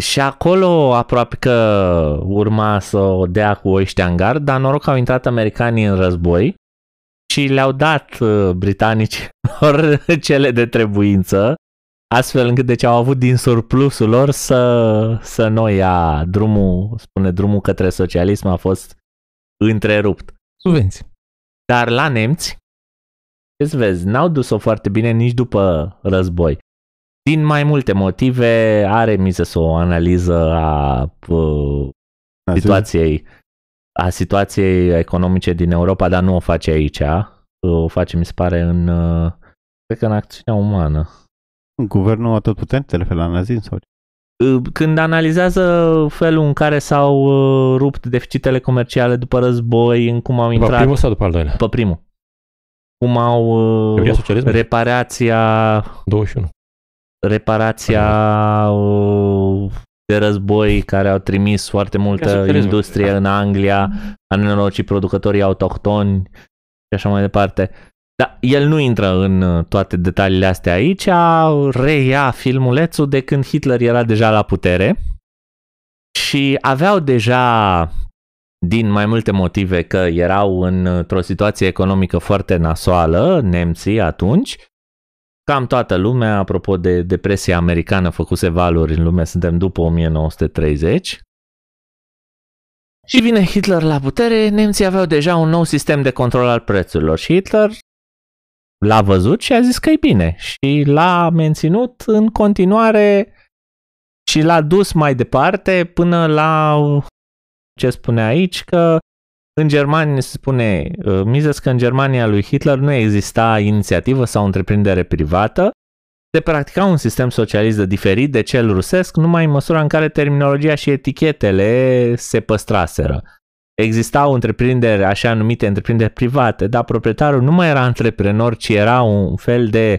Și acolo aproape că urma să o dea cu ăștia în gard, dar noroc că au intrat americanii în război și le-au dat uh, britanicilor cele de trebuință, astfel încât deci au avut din surplusul lor să, să nu ia drumul, spune drumul către socialism a fost întrerupt. Subvenții. Dar la nemți, ce vezi, n-au dus-o foarte bine nici după război. Din mai multe motive are miză să o analiză a uh, situației a situației economice din Europa, dar nu o face aici. O face, mi se pare, în, uh, cred că în acțiunea umană. Guvernul atât puternic te referi la nazism sau uh, când analizează felul în care s-au uh, rupt deficitele comerciale după război, în cum au intrat... După primul sau după al doilea? După primul. Cum au reparația... 21. Reparația de război care au trimis foarte multă industrie în Anglia, a nenorocit producătorii autohtoni și așa mai departe. Dar el nu intră în uh, toate detaliile astea aici, reia filmulețul de când Hitler era deja la putere și aveau deja din mai multe motive că erau într-o situație economică foarte nasoală, nemții atunci, Cam toată lumea, apropo de depresia americană, făcuse valuri în lume, suntem după 1930. Și vine Hitler la putere, nemții aveau deja un nou sistem de control al prețurilor și Hitler l-a văzut și a zis că e bine. Și l-a menținut în continuare și l-a dus mai departe până la ce spune aici că în Germania se spune, uh, Mises că în Germania lui Hitler nu exista inițiativă sau întreprindere privată, se practica un sistem socialist diferit de cel rusesc numai în măsura în care terminologia și etichetele se păstraseră. Existau întreprinderi, așa numite întreprinderi private, dar proprietarul nu mai era antreprenor, ci era un fel de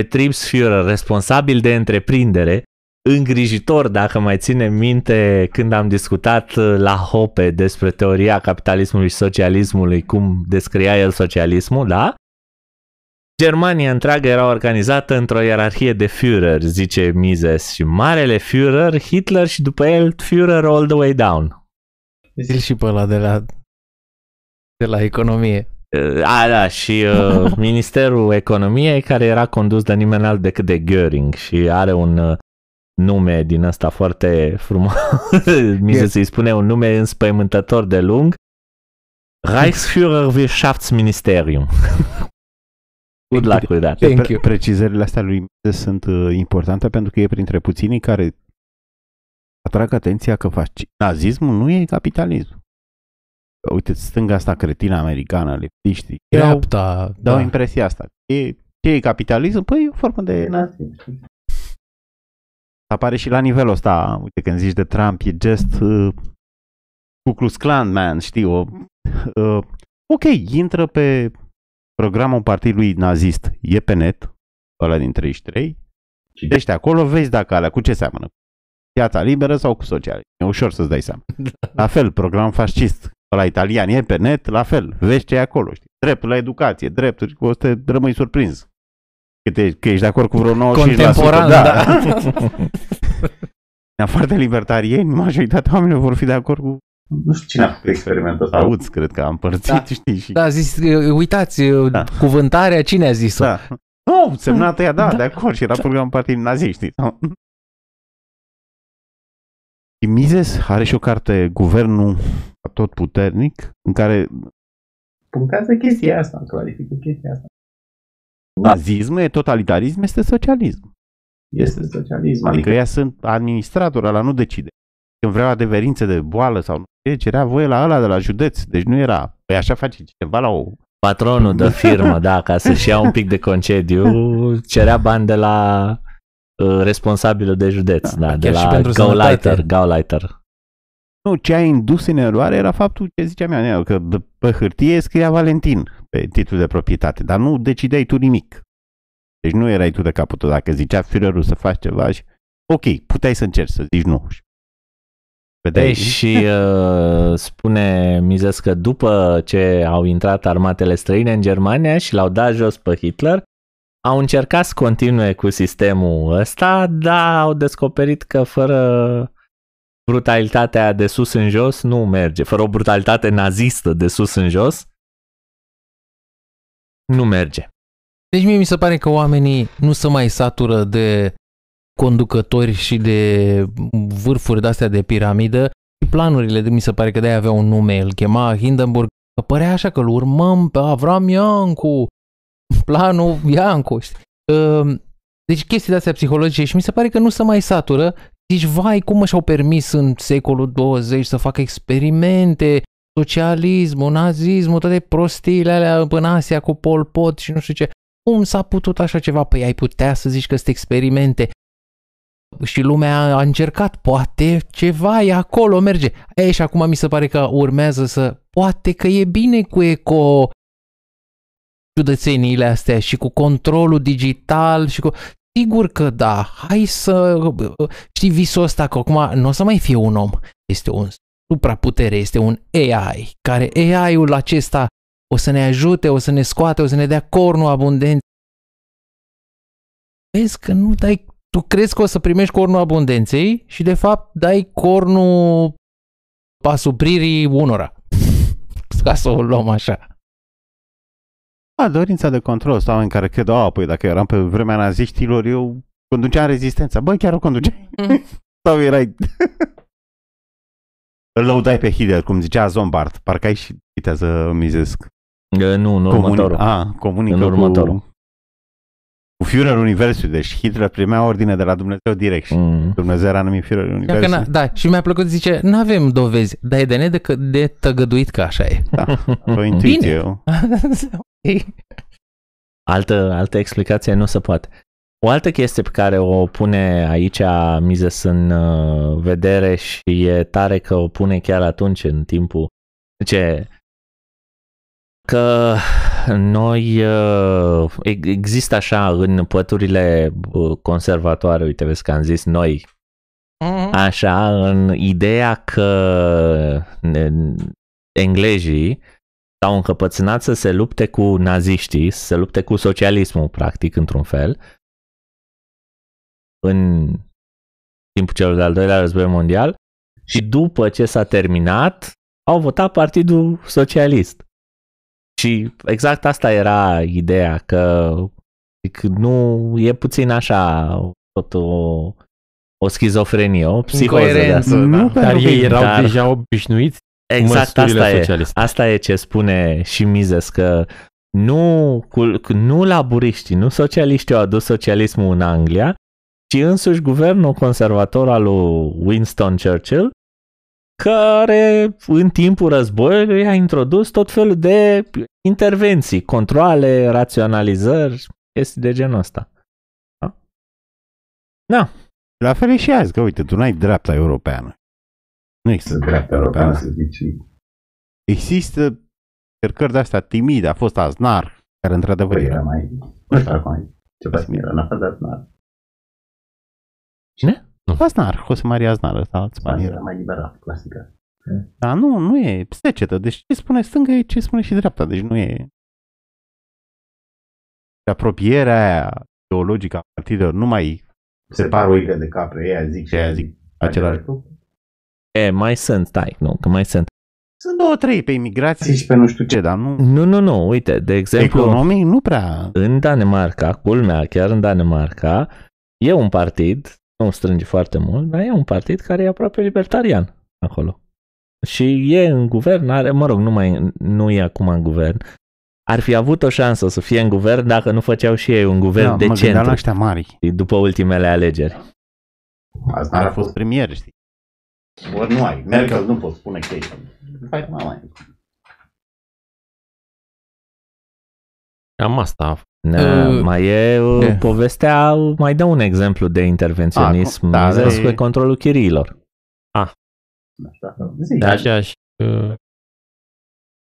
Betriebsführer, responsabil de întreprindere, îngrijitor, dacă mai ține minte când am discutat uh, la Hope despre teoria capitalismului și socialismului, cum descria el socialismul, da? Germania întreagă era organizată într-o ierarhie de Führer, zice Mises, și marele Führer, Hitler și după el Führer all the way down. Zil și pe ăla de la, de la economie. Uh, a, da, și uh, Ministerul Economiei, care era condus de nimeni alt decât de Göring și are un uh, nume din asta foarte frumos. Mi se să-i spune un nume înspăimântător de lung. Reichsführer Wirtschaftsministerium. Good luck with that. Thank you. Precizările astea lui Mises sunt uh, importante pentru că e printre puținii care atrag atenția că faci nazismul nu e capitalism. Uite, stânga asta cretină americană, leptiștii, Dreapta, dau da. impresia asta. E, ce e capitalism? Păi e o formă de nazism apare și la nivelul ăsta, uite, când zici de Trump, e gest uh, Ku Klux Klan, man, știi, o, uh, ok, intră pe programul partidului nazist, e pe net, ăla din 33, citește acolo, vezi dacă alea cu ce seamănă. Piața liberă sau cu socialism. E ușor să-ți dai seama. La fel, program fascist, la italian e pe net, la fel, vezi ce e acolo, știi? Dreptul la educație, drepturi, o să te rămâi surprins. Că, te, că ești de acord cu vreo 95%. Contemporan, da. da. În afară de libertarieni, majoritatea oamenilor vor fi de acord cu Nu știu cine a făcut experimentul ăsta. auzi, cred că am părțit, Da. știi, și... Da, a zis, uitați, Da. da. cuvântarea, cine a zis-o? Da. Nu, semnată ea, da, Da. de acord, și era programul partidului naziști. Și Mises are și o carte, Guvernul tot puternic, în care Punctează chestia asta, clarifică chestia asta. Nazismul e totalitarism, este socialism. Este socialism. Adică ea sunt administrator, ăla nu decide. Când vrea adeverințe de boală sau nu știu ce, cerea voie la ăla de la județ. Deci nu era, păi așa face cineva la o... Patronul de firmă, da, ca să-și ia un pic de concediu, cerea bani de la uh, responsabilul de județ, da, de chiar și la pentru Gauleiter, sănătate. Gauleiter. Nu, ce a indus în eroare era faptul ce ziceam eu, că de- pe hârtie scria Valentin pe titlul de proprietate, dar nu decideai tu nimic. Deci nu erai tu de capul tău. Dacă zicea Führerul să faci ceva și... Ok, puteai să încerci să zici nu. Vedeai? Ei, și uh, spune Mises că după ce au intrat armatele străine în Germania și l-au dat jos pe Hitler, au încercat să continue cu sistemul ăsta, dar au descoperit că fără brutalitatea de sus în jos nu merge. Fără o brutalitate nazistă de sus în jos, nu merge. Deci mie mi se pare că oamenii nu se mai satură de conducători și de vârfuri de-astea de piramidă și planurile, de mi se pare că de-aia avea un nume, îl chema Hindenburg, că părea așa că îl urmăm pe Avram Iancu, planul Iancu. știi? Ă, Deci chestii de-astea psihologice și mi se pare că nu se mai satură. Zici, vai, cum și-au permis în secolul 20 să facă experimente, socialismul, nazismul, toate prostiile alea în Asia cu Pol Pot și nu știu ce. Cum s-a putut așa ceva? Păi ai putea să zici că sunt experimente și lumea a încercat, poate ceva e acolo, merge. Ei, și acum mi se pare că urmează să, poate că e bine cu eco ciudățeniile astea și cu controlul digital și cu... Sigur că da, hai să... Știi visul ăsta că acum nu o să mai fie un om, este un supraputere, este un AI, care AI-ul acesta o să ne ajute, o să ne scoate, o să ne dea cornul abundent. Vezi că nu dai, tu crezi că o să primești cornul abundenței și de fapt dai cornul asupririi unora. Ca să o luăm așa. A, dorința de control. Sau oameni care cred, a, păi dacă eram pe vremea naziștilor, eu conduceam rezistența. Băi, chiar o conduceai? Mm. Sau erai... Îl lăudai pe Hitler, cum zicea Zombart. Parcă ai și citează Mizesc. Uh, Nu, în următorul. a, comunică În următorul. cu... Cu Führer Universului. Deci Hitler primea ordine de la Dumnezeu direct. Și Mm. Dumnezeu era numit Führer Ia că Universului. na, da, și mi-a plăcut, zice, nu avem dovezi, dar e de nedă de tăgăduit că așa e. Da, o intuiție. Altă, altă explicație nu se poate. O altă chestie pe care o pune aici Mises în uh, vedere și e tare că o pune chiar atunci în timpul ce? Că noi uh, e- există așa în păturile uh, conservatoare, uite vezi că am zis noi, așa, în ideea că ne- englezii s-au încăpățânat să se lupte cu naziștii, să se lupte cu socialismul, practic, într-un fel, în timpul celor de-al doilea război mondial și după ce s-a terminat, au votat Partidul Socialist. Și exact asta era ideea, că zic, nu e puțin așa tot o, o schizofrenie, o psihoză de Incoerență. asta. Nu, da. Dar ei erau Dar- deja obișnuiți cu Exact măsurile asta e. socialiste. Asta e ce spune și Mises, că nu, cu, nu laburiștii, nu socialiștii au adus socialismul în Anglia, ci însuși guvernul conservator al lui Winston Churchill, care în timpul războiului a introdus tot felul de intervenții, controle, raționalizări, chestii de genul ăsta. Da? Da. La fel e și azi, că uite, tu n-ai dreapta europeană. Nu există Să dreapta europeană să zici. Există cercări de astea timide. A fost Aznar, care într-adevăr Păi era era mai... Nu știu acum e ceva similar, în afară de Aznar. Aznar, Jose Maria Aznar, ăsta alți bani Era era. mai liberal, clasică. Dar nu, nu e secetă. Deci ce spune stânga e ce spune și dreapta. Deci nu e... Apropierea aia ideologică a partidelor nu mai Separ oile de capre, ea zic și Aia ea zic. zic. același lucru. E, mai sunt, stai, nu, că mai sunt. Sunt două, trei pe imigrație Și pe nu știu ce. ce, dar nu... Nu, nu, nu, uite, de exemplu, Economic nu prea... în Danemarca, culmea, chiar în Danemarca, e un partid, nu strânge foarte mult, dar e un partid care e aproape libertarian acolo. Și e în guvern, are, mă rog, nu, mai, nu e acum în guvern. Ar fi avut o șansă să fie în guvern dacă nu făceau și ei un guvern Da, de mă gândeam la centru ăștia mari. după ultimele alegeri. Asta Dar n-a a fost fost. premier, știi? Ori nu ai. Merkel nu pot spune că e. Hai, mă, mai. Cam asta. Na, Uh, mai e uh, ce? povestea, mai dă un exemplu de intervenționism Ah, da, da, mizez da, pe e- controlul chiriilor. Așa. Zic, De aceeași uh,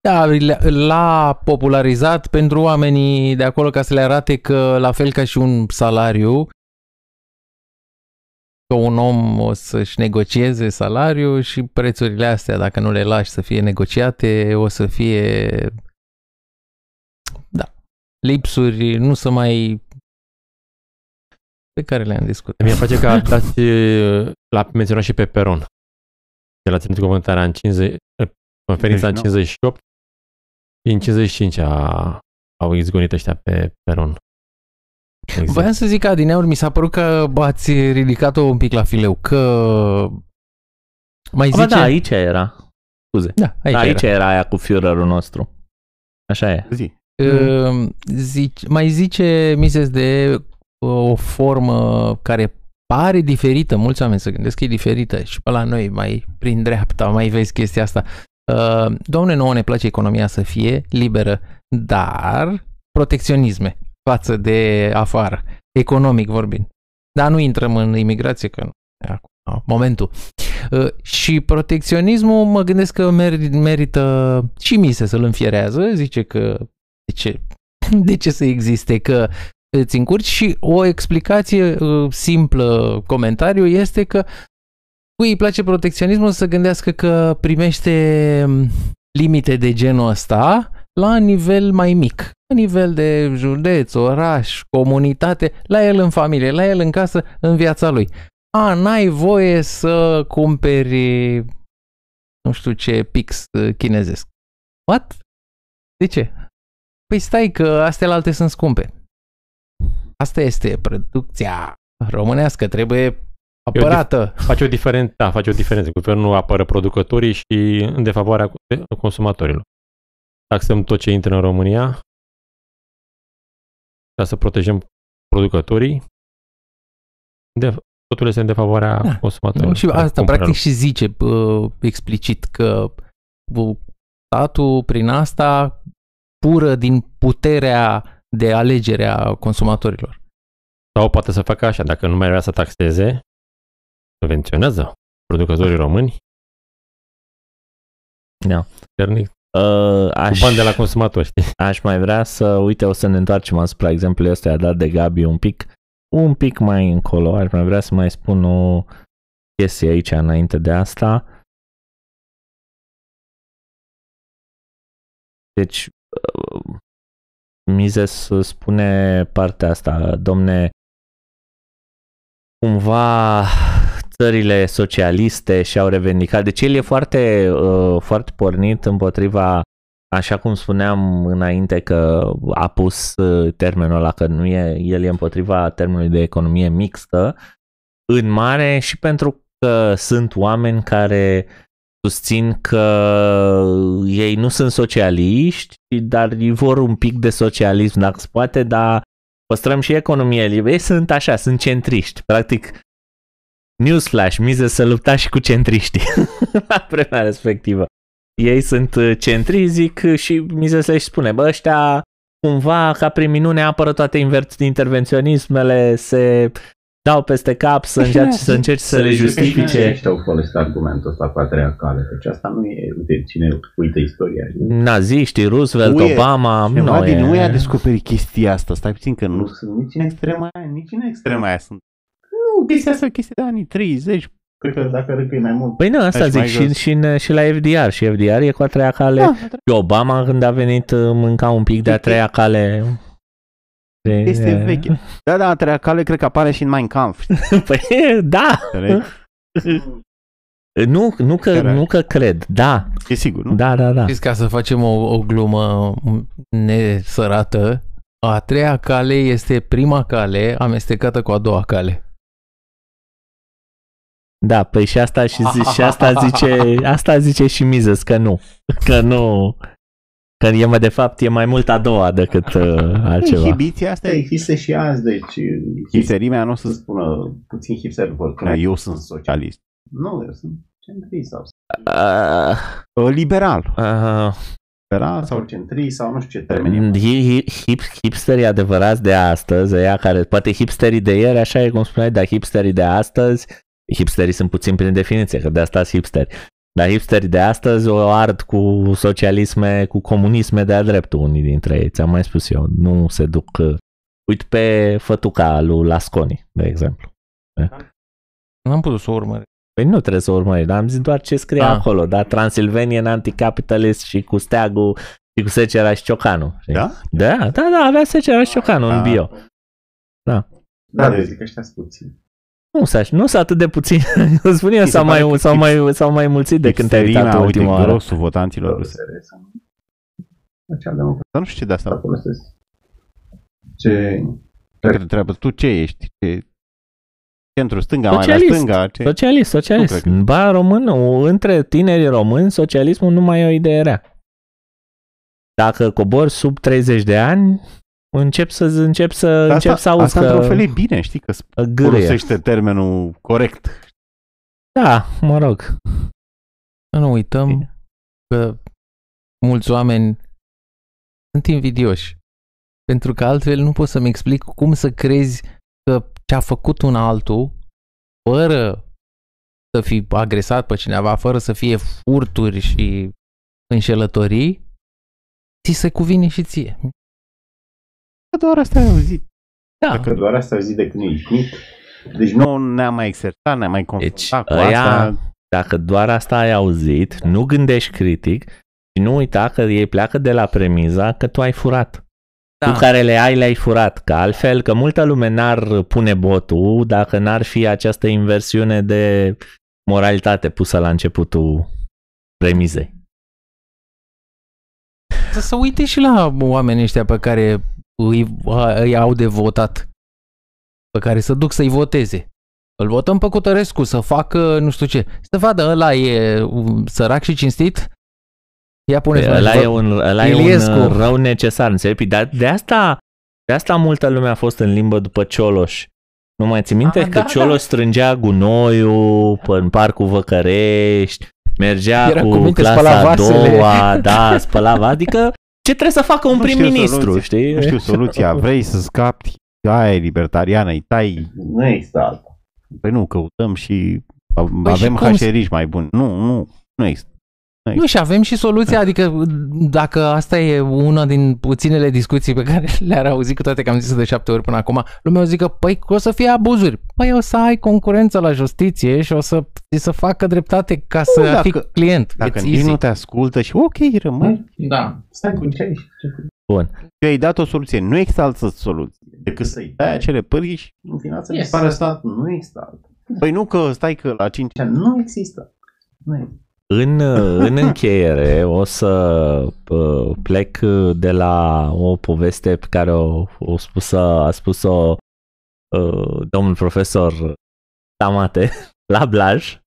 Da, le- l-a popularizat pentru oamenii de acolo ca să le arate că, la fel ca și un salariu, că un om o să-și negocieze salariul și prețurile astea, dacă nu le lași să fie negociate, o să fie da, lipsuri, nu să mai pe care le-am discutat. mi-a face că dați, uh, l-a menționat și pe Peron. El a ținut cuvântarea în 50, uh, conferința în 59. 58 și în 55 a, au izgonit ăștia pe Peron. Exact. Voiam să zic, Adineauri, mi s-a părut că ați ridicat-o un pic la fileu, că mai Ba zice... da, aici era. Scuze. da, aici, Aici, aici era. era aia cu Führerul nostru. Așa e. Zi. Uh, zice, mai zice Mises de uh, o formă care pare diferită, mulți oameni se gândesc că e diferită și pe la noi mai prin dreapta mai vezi chestia asta. Uh, Doamne, nouă ne place economia să fie liberă, dar protecționisme față de afară, economic vorbind. Dar nu intrăm în imigrație, că nu e acum momentul. Uh, și protecționismul mă gândesc că mer- merită și mise să-l înfierează, zice că de ce, de ce să existe, că îți încurci și o explicație uh, simplă, comentariu, este că cui îi place protecționismul să gândească că primește um, limite de genul ăsta la nivel mai mic, la nivel de județ, oraș, comunitate, la el în familie, la el în casă, în viața lui. A, n-ai voie să cumperi nu știu ce pix uh, chinezesc. What? De ce? Păi stai că astea alte sunt scumpe. Asta este producția românească, trebuie apărată. Face o diferență, da, face o diferență. Guvernul apără producătorii și în defavoarea consumatorilor. Taxăm tot ce intră în România ca să protejăm producătorii. De, totul este în defavoarea Da. consumatorilor. Nu, și care asta cumpără practic și zice uh, explicit că uh, statul prin asta pură din puterea de alegere a consumatorilor. Sau poate să facă așa, dacă nu mai vrea să taxeze, subvenționează producătorii români, Da. ternic, Uh, aș, cu bani de la consumatori, știi? aș mai vrea să, uite, o să ne întoarcem asupra exemplului ăsta dat de Gabi un pic, un pic mai încolo. Aș mai vrea să mai spun o chestie aici înainte de asta. Deci, uh, Mises spune partea asta, domne, cumva țările socialiste și-au revendicat. Deci el e foarte, uh, foarte pornit împotriva, așa cum spuneam înainte că a pus uh, termenul ăla, că nu e, el e împotriva termenului de economie mixtă, în mare și pentru că sunt oameni care susțin că ei nu sunt socialiști, dar îi vor un pic de socialism dacă se poate, dar păstrăm și economie liberă. Ei sunt așa, sunt centriști. Practic, newsflash, Mises să lupta și cu centriștii la vremea respectivă. Ei sunt uh, centri, zic, și Mises le spune, bă, ăștia cumva ca prin minune apără toate inver- intervenționismele, se dau peste cap să încerci să, încerci să le justifice. Și au folosit argumentul ăsta cu a treia cale. Deci asta nu e, uite, cine uită istoria. Naziștii, Roosevelt, UE, Obama, Ceva nu din e... UE a descoperit chestia asta. Stai puțin că Nu nu sunt nici în extrema extrema aia, nici în extrema aia sunt. Nu, chestia asta e o chestie de anii 30, Cred că dacă râcâi mai mult, Păi nu, asta Aici zic mai și, jos. și, în, și la FDR. Și FDR e cu a treia cale. Da, Și Obama când a venit uh, mânca un pic de a treia cale. De- este veche. Da, da, a treia cale cred că apare și în Mein Kampf. Păi da. înțelegi? Nu, nu, că, Care? nu că cred. Da, E sigur, nu? da, da, da. Știți, ca să facem o, o glumă nesărată, a treia cale este prima cale amestecată cu a doua cale. Da, păi și asta, și, zi, și asta zice, asta zice și Mises, că nu. Că nu. Că e mai de fapt e mai mult a doua decât uh, altceva. Inhibiția asta asta e există și azi, deci hipsterimea, nu o să să spună puțin hipster vor spună eu sunt socialist. Nu, eu sunt centrist sau Uh, Uh, Liberal. uh, Liberal sau sau centrist sau nu știu ce termeni. hi- hi- hip, hipsterii adevărați de astăzi, ăia care, poate hipsterii de ieri, așa e cum spuneai, dar hipsterii de astăzi, hipsterii sunt puțin prin definiție, că de asta sunt hipsteri. Dar hipsterii de astăzi o ard cu socialisme, cu comunisme de-a dreptul unii dintre ei, ți-am mai spus eu, nu se duc... uh, Uite pe fătuca lui Lasconi, de exemplu. N-am putut să o urmăresc. Păi nu trebuie să urmărești, dar am zis doar ce scrie Ah. acolo, da? Transylvanian Anticapitalist și cu steagul și cu secera și ciocanul. știi? Da? Da, da, da, avea secera și ciocanul în Da. bio. Da, eu zic că ăștia sunt puțini. Nu s nu sunt atât de puțin. Îți spun eu, Mi se s-au pare mai, că s-au mai, s-au mai mulțit de când te-ai uitat Hipsterimea, uite, ultima oară. grosul votanților ruse. Acea democrație Dar nu știu ce de asta. folosesc. Ce... Dacă te întreabă tu ce ești, ce centru stânga, mai la Socialist. stânga, ce... Socialist, socialist. Nu cred că- Ba, român, între tinerii români, socialismul nu mai e o idee rea. Dacă cobori sub 30 de ani, încep să încep să, Asta- încep să auzi Asta că într-un fel e bine, știi, că gârâie. folosește termenul corect. Da, mă rog. Să nu uităm că mulți oameni sunt invidioși. Pentru că altfel nu pot să-mi explic cum să crezi că ce-a făcut un altul, fără să fi agresat pe cineva, fără să fie furturi și înșelătorii, ți se cuvine și ție. Că doar asta ai auzit. Da, Dacă doar asta au zis de când ești mic, deci nu Nu ne-am mai exercitat, ne-am mai confruntat Deci, cu ăia- asta. Dacă doar asta ai auzit, nu gândești critic și nu uita că ei pleacă de la premiza că tu ai furat. da. Tu care le ai, le-ai furat. Că altfel, că multă lume n-ar pune botul dacă n-ar fi această inversiune de moralitate pusă la începutul premizei. Să se uite și la oamenii ăștia pe care îi, îi au de votat, pe care să duc să-i voteze. Îl votăm pe Cutărescu să facă nu știu ce. Să vadă, ăla e um, sărac și cinstit? Ia pune Păi ăla e un, ăla e un Iliescu. uh, rău necesar, înțelegi? Dar de asta, de asta multă lume a fost în limbă după Cioloș. Nu mai ți minte Ah, că da, Cioloș da. strângea gunoiul pe- în parcul Văcărești, mergea Era cu, cu minte, clasa spăla a vasele. doua, da, spăla va- Adică ce trebuie să facă un Nu știu prim-ministru, soluția. știi? Nu știu soluția. Vrei să scapi, aia e libertariană, îi tai. nu există alta. Păi nu, căutăm și Păi avem și cum să- hașeriși mai buni. Nu, nu, nu există. Nu, și avem și soluția, adică dacă asta e una din puținele discuții pe care le-ar auzi, cu toate că am zis de șapte ori până acum, lumea o zică, păi o să fie abuzuri. Păi o să ai concurență la justiție și o să ți să facă dreptate ca să dacă- fii client. Dacă It's nici easy. nu te ascultă și ok, rămâi. Da. Stai cu ce ești. Bun. Tu ai dat o soluție. Nu există altă soluție decât să-i dai acele pârghii și... În final să Yes. dispară statul. Nu există alta. Păi nu că stai că la 5 Nu există. Nu există. În, în încheiere o să uh, plec de la o poveste pe care o, o spus, a spus-o uh, domnul profesor Tamate la Blaj,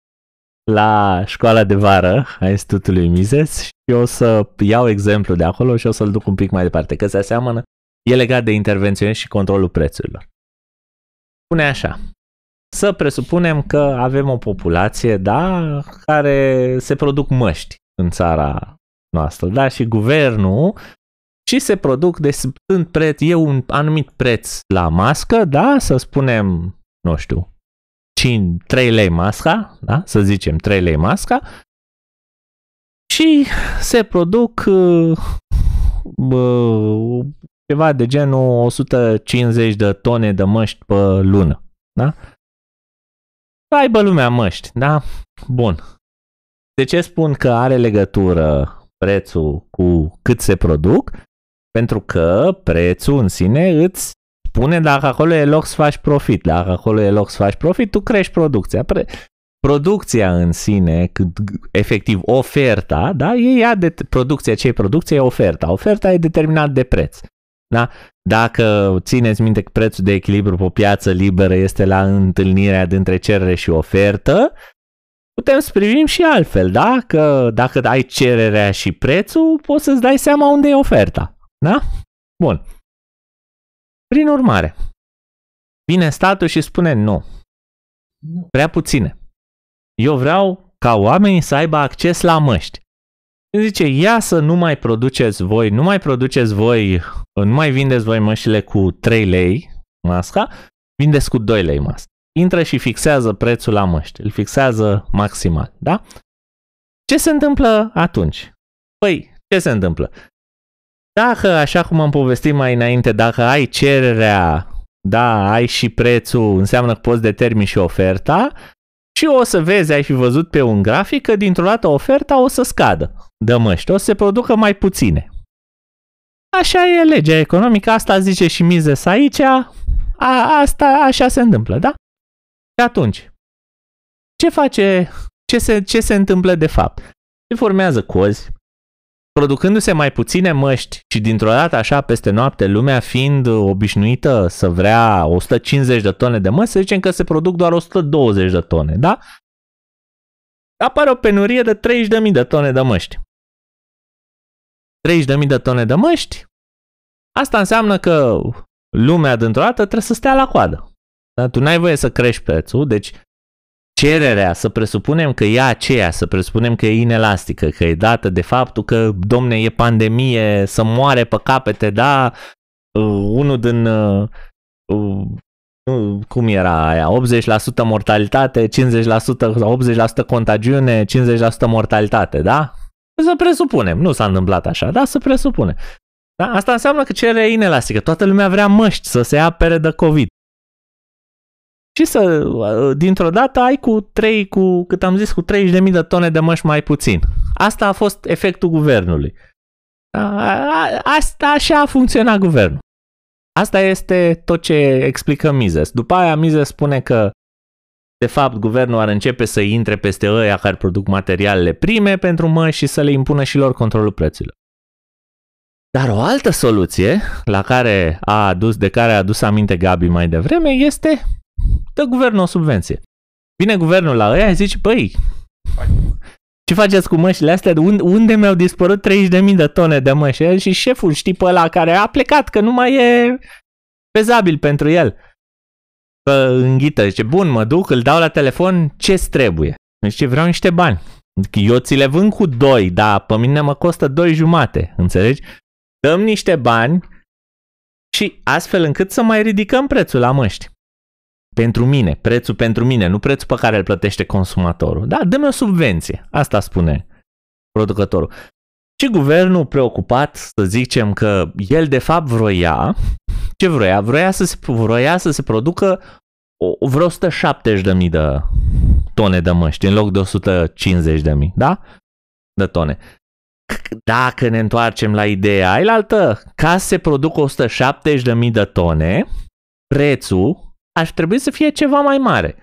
la școala de vară a Institutului Mises și o să iau exemplu de acolo și o să-l duc un pic mai departe, că se aseamănă, e legat de intervențiune și controlul prețurilor. Spune așa, să presupunem că avem o populație, da, care se produc măști în țara noastră, da, și guvernul și se produc, deci sunt preț, e un anumit preț la mască, da, să spunem, nu știu, 5, 3 lei masca, da, să zicem 3 lei masca, și se produc uh, bă, ceva de genul 150 de tone de măști pe lună, da? Să aibă lumea măști, da? Bun. De ce spun că are legătură prețul cu cât se produc? Pentru că prețul în sine îți spune dacă acolo e loc să faci profit. Dacă acolo e loc să faci profit, tu crești producția. Pre- producția în sine, cât, efectiv oferta, da, e ea de producția, ce e producția, e oferta. Oferta e determinat de preț. Da? Dacă țineți minte că prețul de echilibru pe o piață liberă este la întâlnirea dintre cerere și ofertă, putem să privim și altfel, da? Că dacă ai cererea și prețul, poți să-ți dai seama unde e oferta. Da? Bun. Prin urmare, vine statul și spune nu. Prea puține. Eu vreau ca oamenii să aibă acces la măști. Zice, ia să nu mai produceți voi, nu mai produceți voi, nu mai vindeți voi măștile cu 3 lei masca, vindeți cu 2 lei masca. Intră și fixează prețul la măști, îl fixează maximal, da? Ce se întâmplă atunci? Păi, ce se întâmplă? Dacă, așa cum am povestit mai înainte, dacă ai cererea, da, ai și prețul, înseamnă că poți determini și oferta, și o să vezi, ai fi văzut pe un grafic că dintr-o dată oferta o să scadă de măști, o să se producă mai puține. Așa e legea economică, asta zice și Mises aici, a, asta așa se întâmplă, da? Și atunci, ce face, ce se, ce se întâmplă de fapt? Se formează cozi, producându-se mai puține măști și dintr-o dată așa peste noapte, lumea fiind obișnuită să vrea 150 de tone de măști, să zicem că se produc doar 120 de tone, da? Apare o penurie de 30.000 de tone de măști. 30.000 de tone de măști, asta înseamnă că lumea dintr-o dată trebuie să stea la coadă. Da? Tu n-ai voie să crești prețul, deci cererea, să presupunem că e aceea, să presupunem că e inelastică, că e dată de faptul că, domne, e pandemie, să moare pe capete, da, uh, unul din, uh, uh, cum era aia, 80% mortalitate, 50%, 80% contagiune, 50% mortalitate, da? Să presupunem, nu s-a întâmplat așa, da, să presupune. Da? Asta înseamnă că cererea e inelastică, toată lumea vrea măști să se apere de COVID și să, uh, dintr-o dată, ai cu 3, cu, cât am zis, cu 30.000 de tone de măști mai puțin. Asta a fost efectul guvernului. Asta așa a funcționat guvernul. Asta este tot ce explică Mises. După aia Mises spune că de fapt guvernul ar începe să intre peste ăia care produc materialele prime pentru măști și să le impună și lor controlul prețurilor. Dar o altă soluție la care a adus, de care a adus aminte Gabi mai devreme este dă guvernul o subvenție. Vine guvernul la ăia și zice, băi, ce faceți cu mășile astea? Unde, unde mi-au dispărut 30.000 de tone de măși? Și șeful, știi pe ăla care a plecat, că nu mai e fezabil pentru el. Că înghită, zice, bun, mă duc, îl dau la telefon, ce-ți trebuie? Zice, vreau niște bani. Eu ți le vând cu 2, dar pe mine mă costă 2 jumate, înțelegi? Dăm niște bani și astfel încât să mai ridicăm prețul la măști pentru mine, prețul pentru mine, nu prețul pe care îl plătește consumatorul. Da, dă-mi o subvenție. Asta spune producătorul. Și guvernul preocupat, să zicem că el de fapt vroia, ce vroia? Vroia să se, vroia să se producă o, vreo 170.000 de tone de măști în loc de 150.000, da? De tone. Dacă ne întoarcem la ideea ailaltă, ca să se producă 170.000 de tone, prețul ar trebui să fie ceva mai mare,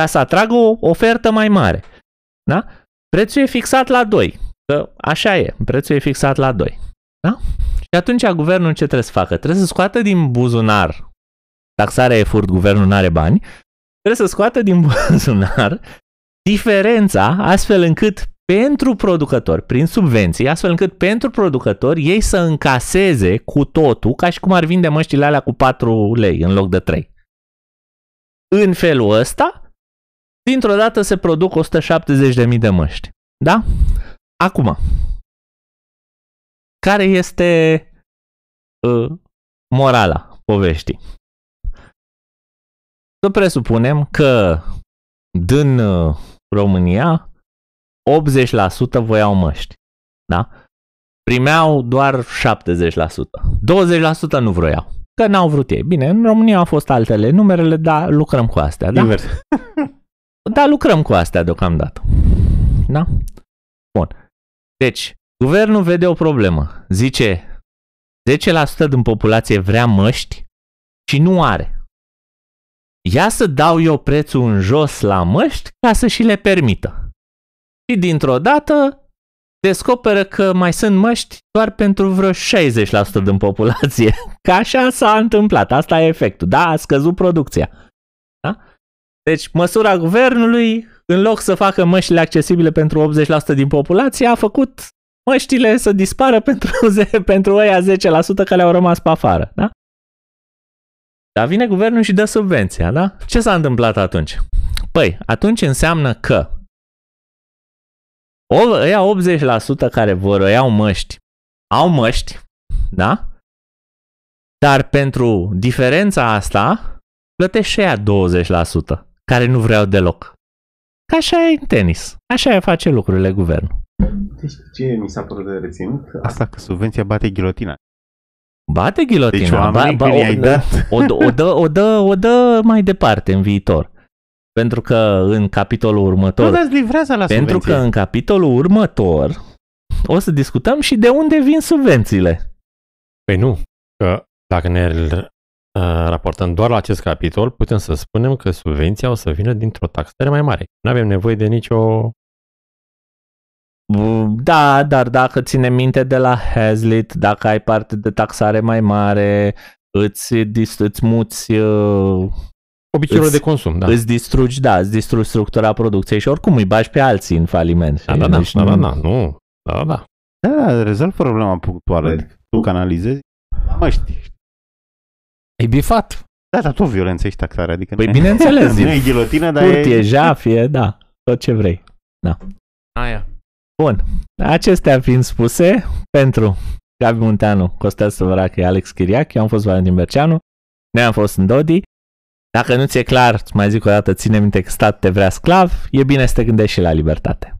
ca să atragă o ofertă mai mare. Da? Prețul e fixat la 2. Că așa e, prețul e fixat la 2. Da? Și atunci guvernul ce trebuie să facă? Trebuie să scoată din buzunar, taxarea e furt, guvernul nu are bani, trebuie să scoată din buzunar diferența astfel încât pentru producători, prin subvenții, astfel încât pentru producători ei să încaseze cu totul, ca și cum ar vinde măștile alea cu 4 lei în loc de 3. În felul ăsta, dintr-o dată se produc 170.000 de măști. Da? Acum, care este uh, morala poveștii? Să presupunem că din uh, România 80% voiau măști. Da? Primeau doar 70%. 20% nu vroiau că n-au vrut ei. Bine, în România au fost altele numerele, dar lucrăm cu astea, da? Invers. Da, lucrăm cu astea deocamdată. Da? Bun. Deci, guvernul vede o problemă. Zice, 10% din populație vrea măști și nu are. Ia să dau eu prețul în jos la măști ca să și le permită. Și dintr-o dată descoperă că mai sunt măști doar pentru vreo 60% din populație. Ca așa s-a întâmplat. Asta e efectul. Da, a scăzut producția. Da? Deci măsura guvernului, în loc să facă măștile accesibile pentru 80% din populație, a făcut măștile să dispară pentru, pentru ăia 10% care au rămas pe afară. Da? Dar vine guvernul și dă subvenția, da? Ce s-a întâmplat atunci? Păi, atunci înseamnă că o, ăia 80% care vor iau măști, au măști, da? Dar pentru diferența asta, plătește și aia 20%, care nu vreau deloc. Ca așa e în tenis. Așa e face lucrurile guvernul. Deci ce mi s-a părut de reținut? Asta că subvenția bate ghilotina. Bate ghilotina. Deci oamenii ba, ba, o, i-ai dat. O, o, dă, o, dă, o dă mai departe în viitor. Pentru că în capitolul următor... Nu, dar îți livrează la pentru subvenție. că în capitolul următor o să discutăm și de unde vin subvențiile. Păi nu, că dacă ne uh, raportăm doar la acest capitol, putem să spunem că subvenția o să vină dintr-o taxare mai mare. Nu avem nevoie de nicio... Da, dar dacă ține minte de la Hazlitt, dacă ai parte de taxare mai mare, îți, dis- îți muți uh, Obiceiurile Îți- de consum, da. da. îți distrugi, da, îți distrugi structura producției și oricum îi bagi pe alții în faliment. Da, da, da, Deci da, da, nu- da, nu. Da, da. Da, da, rezolv problema punctuală. Văd. Tu canalizezi. Mă știi. E bifat. Da, dar tot violență și taxare. Adică Păi nu- bineînțeles, nu e ghilotină, dar Curtie, e... jafie, da, tot ce vrei. Aia. Bun, acestea fiind spuse, pentru Gabi Munteanu, Costel Săvărache, Alex Chiriac, eu am fost Valentin Berceanu, noi am fost în Dodi. Dacă nu ți-e clar, îți mai zic o dată, ține minte că stat te vrea sclav, e bine să te gândești și la libertate.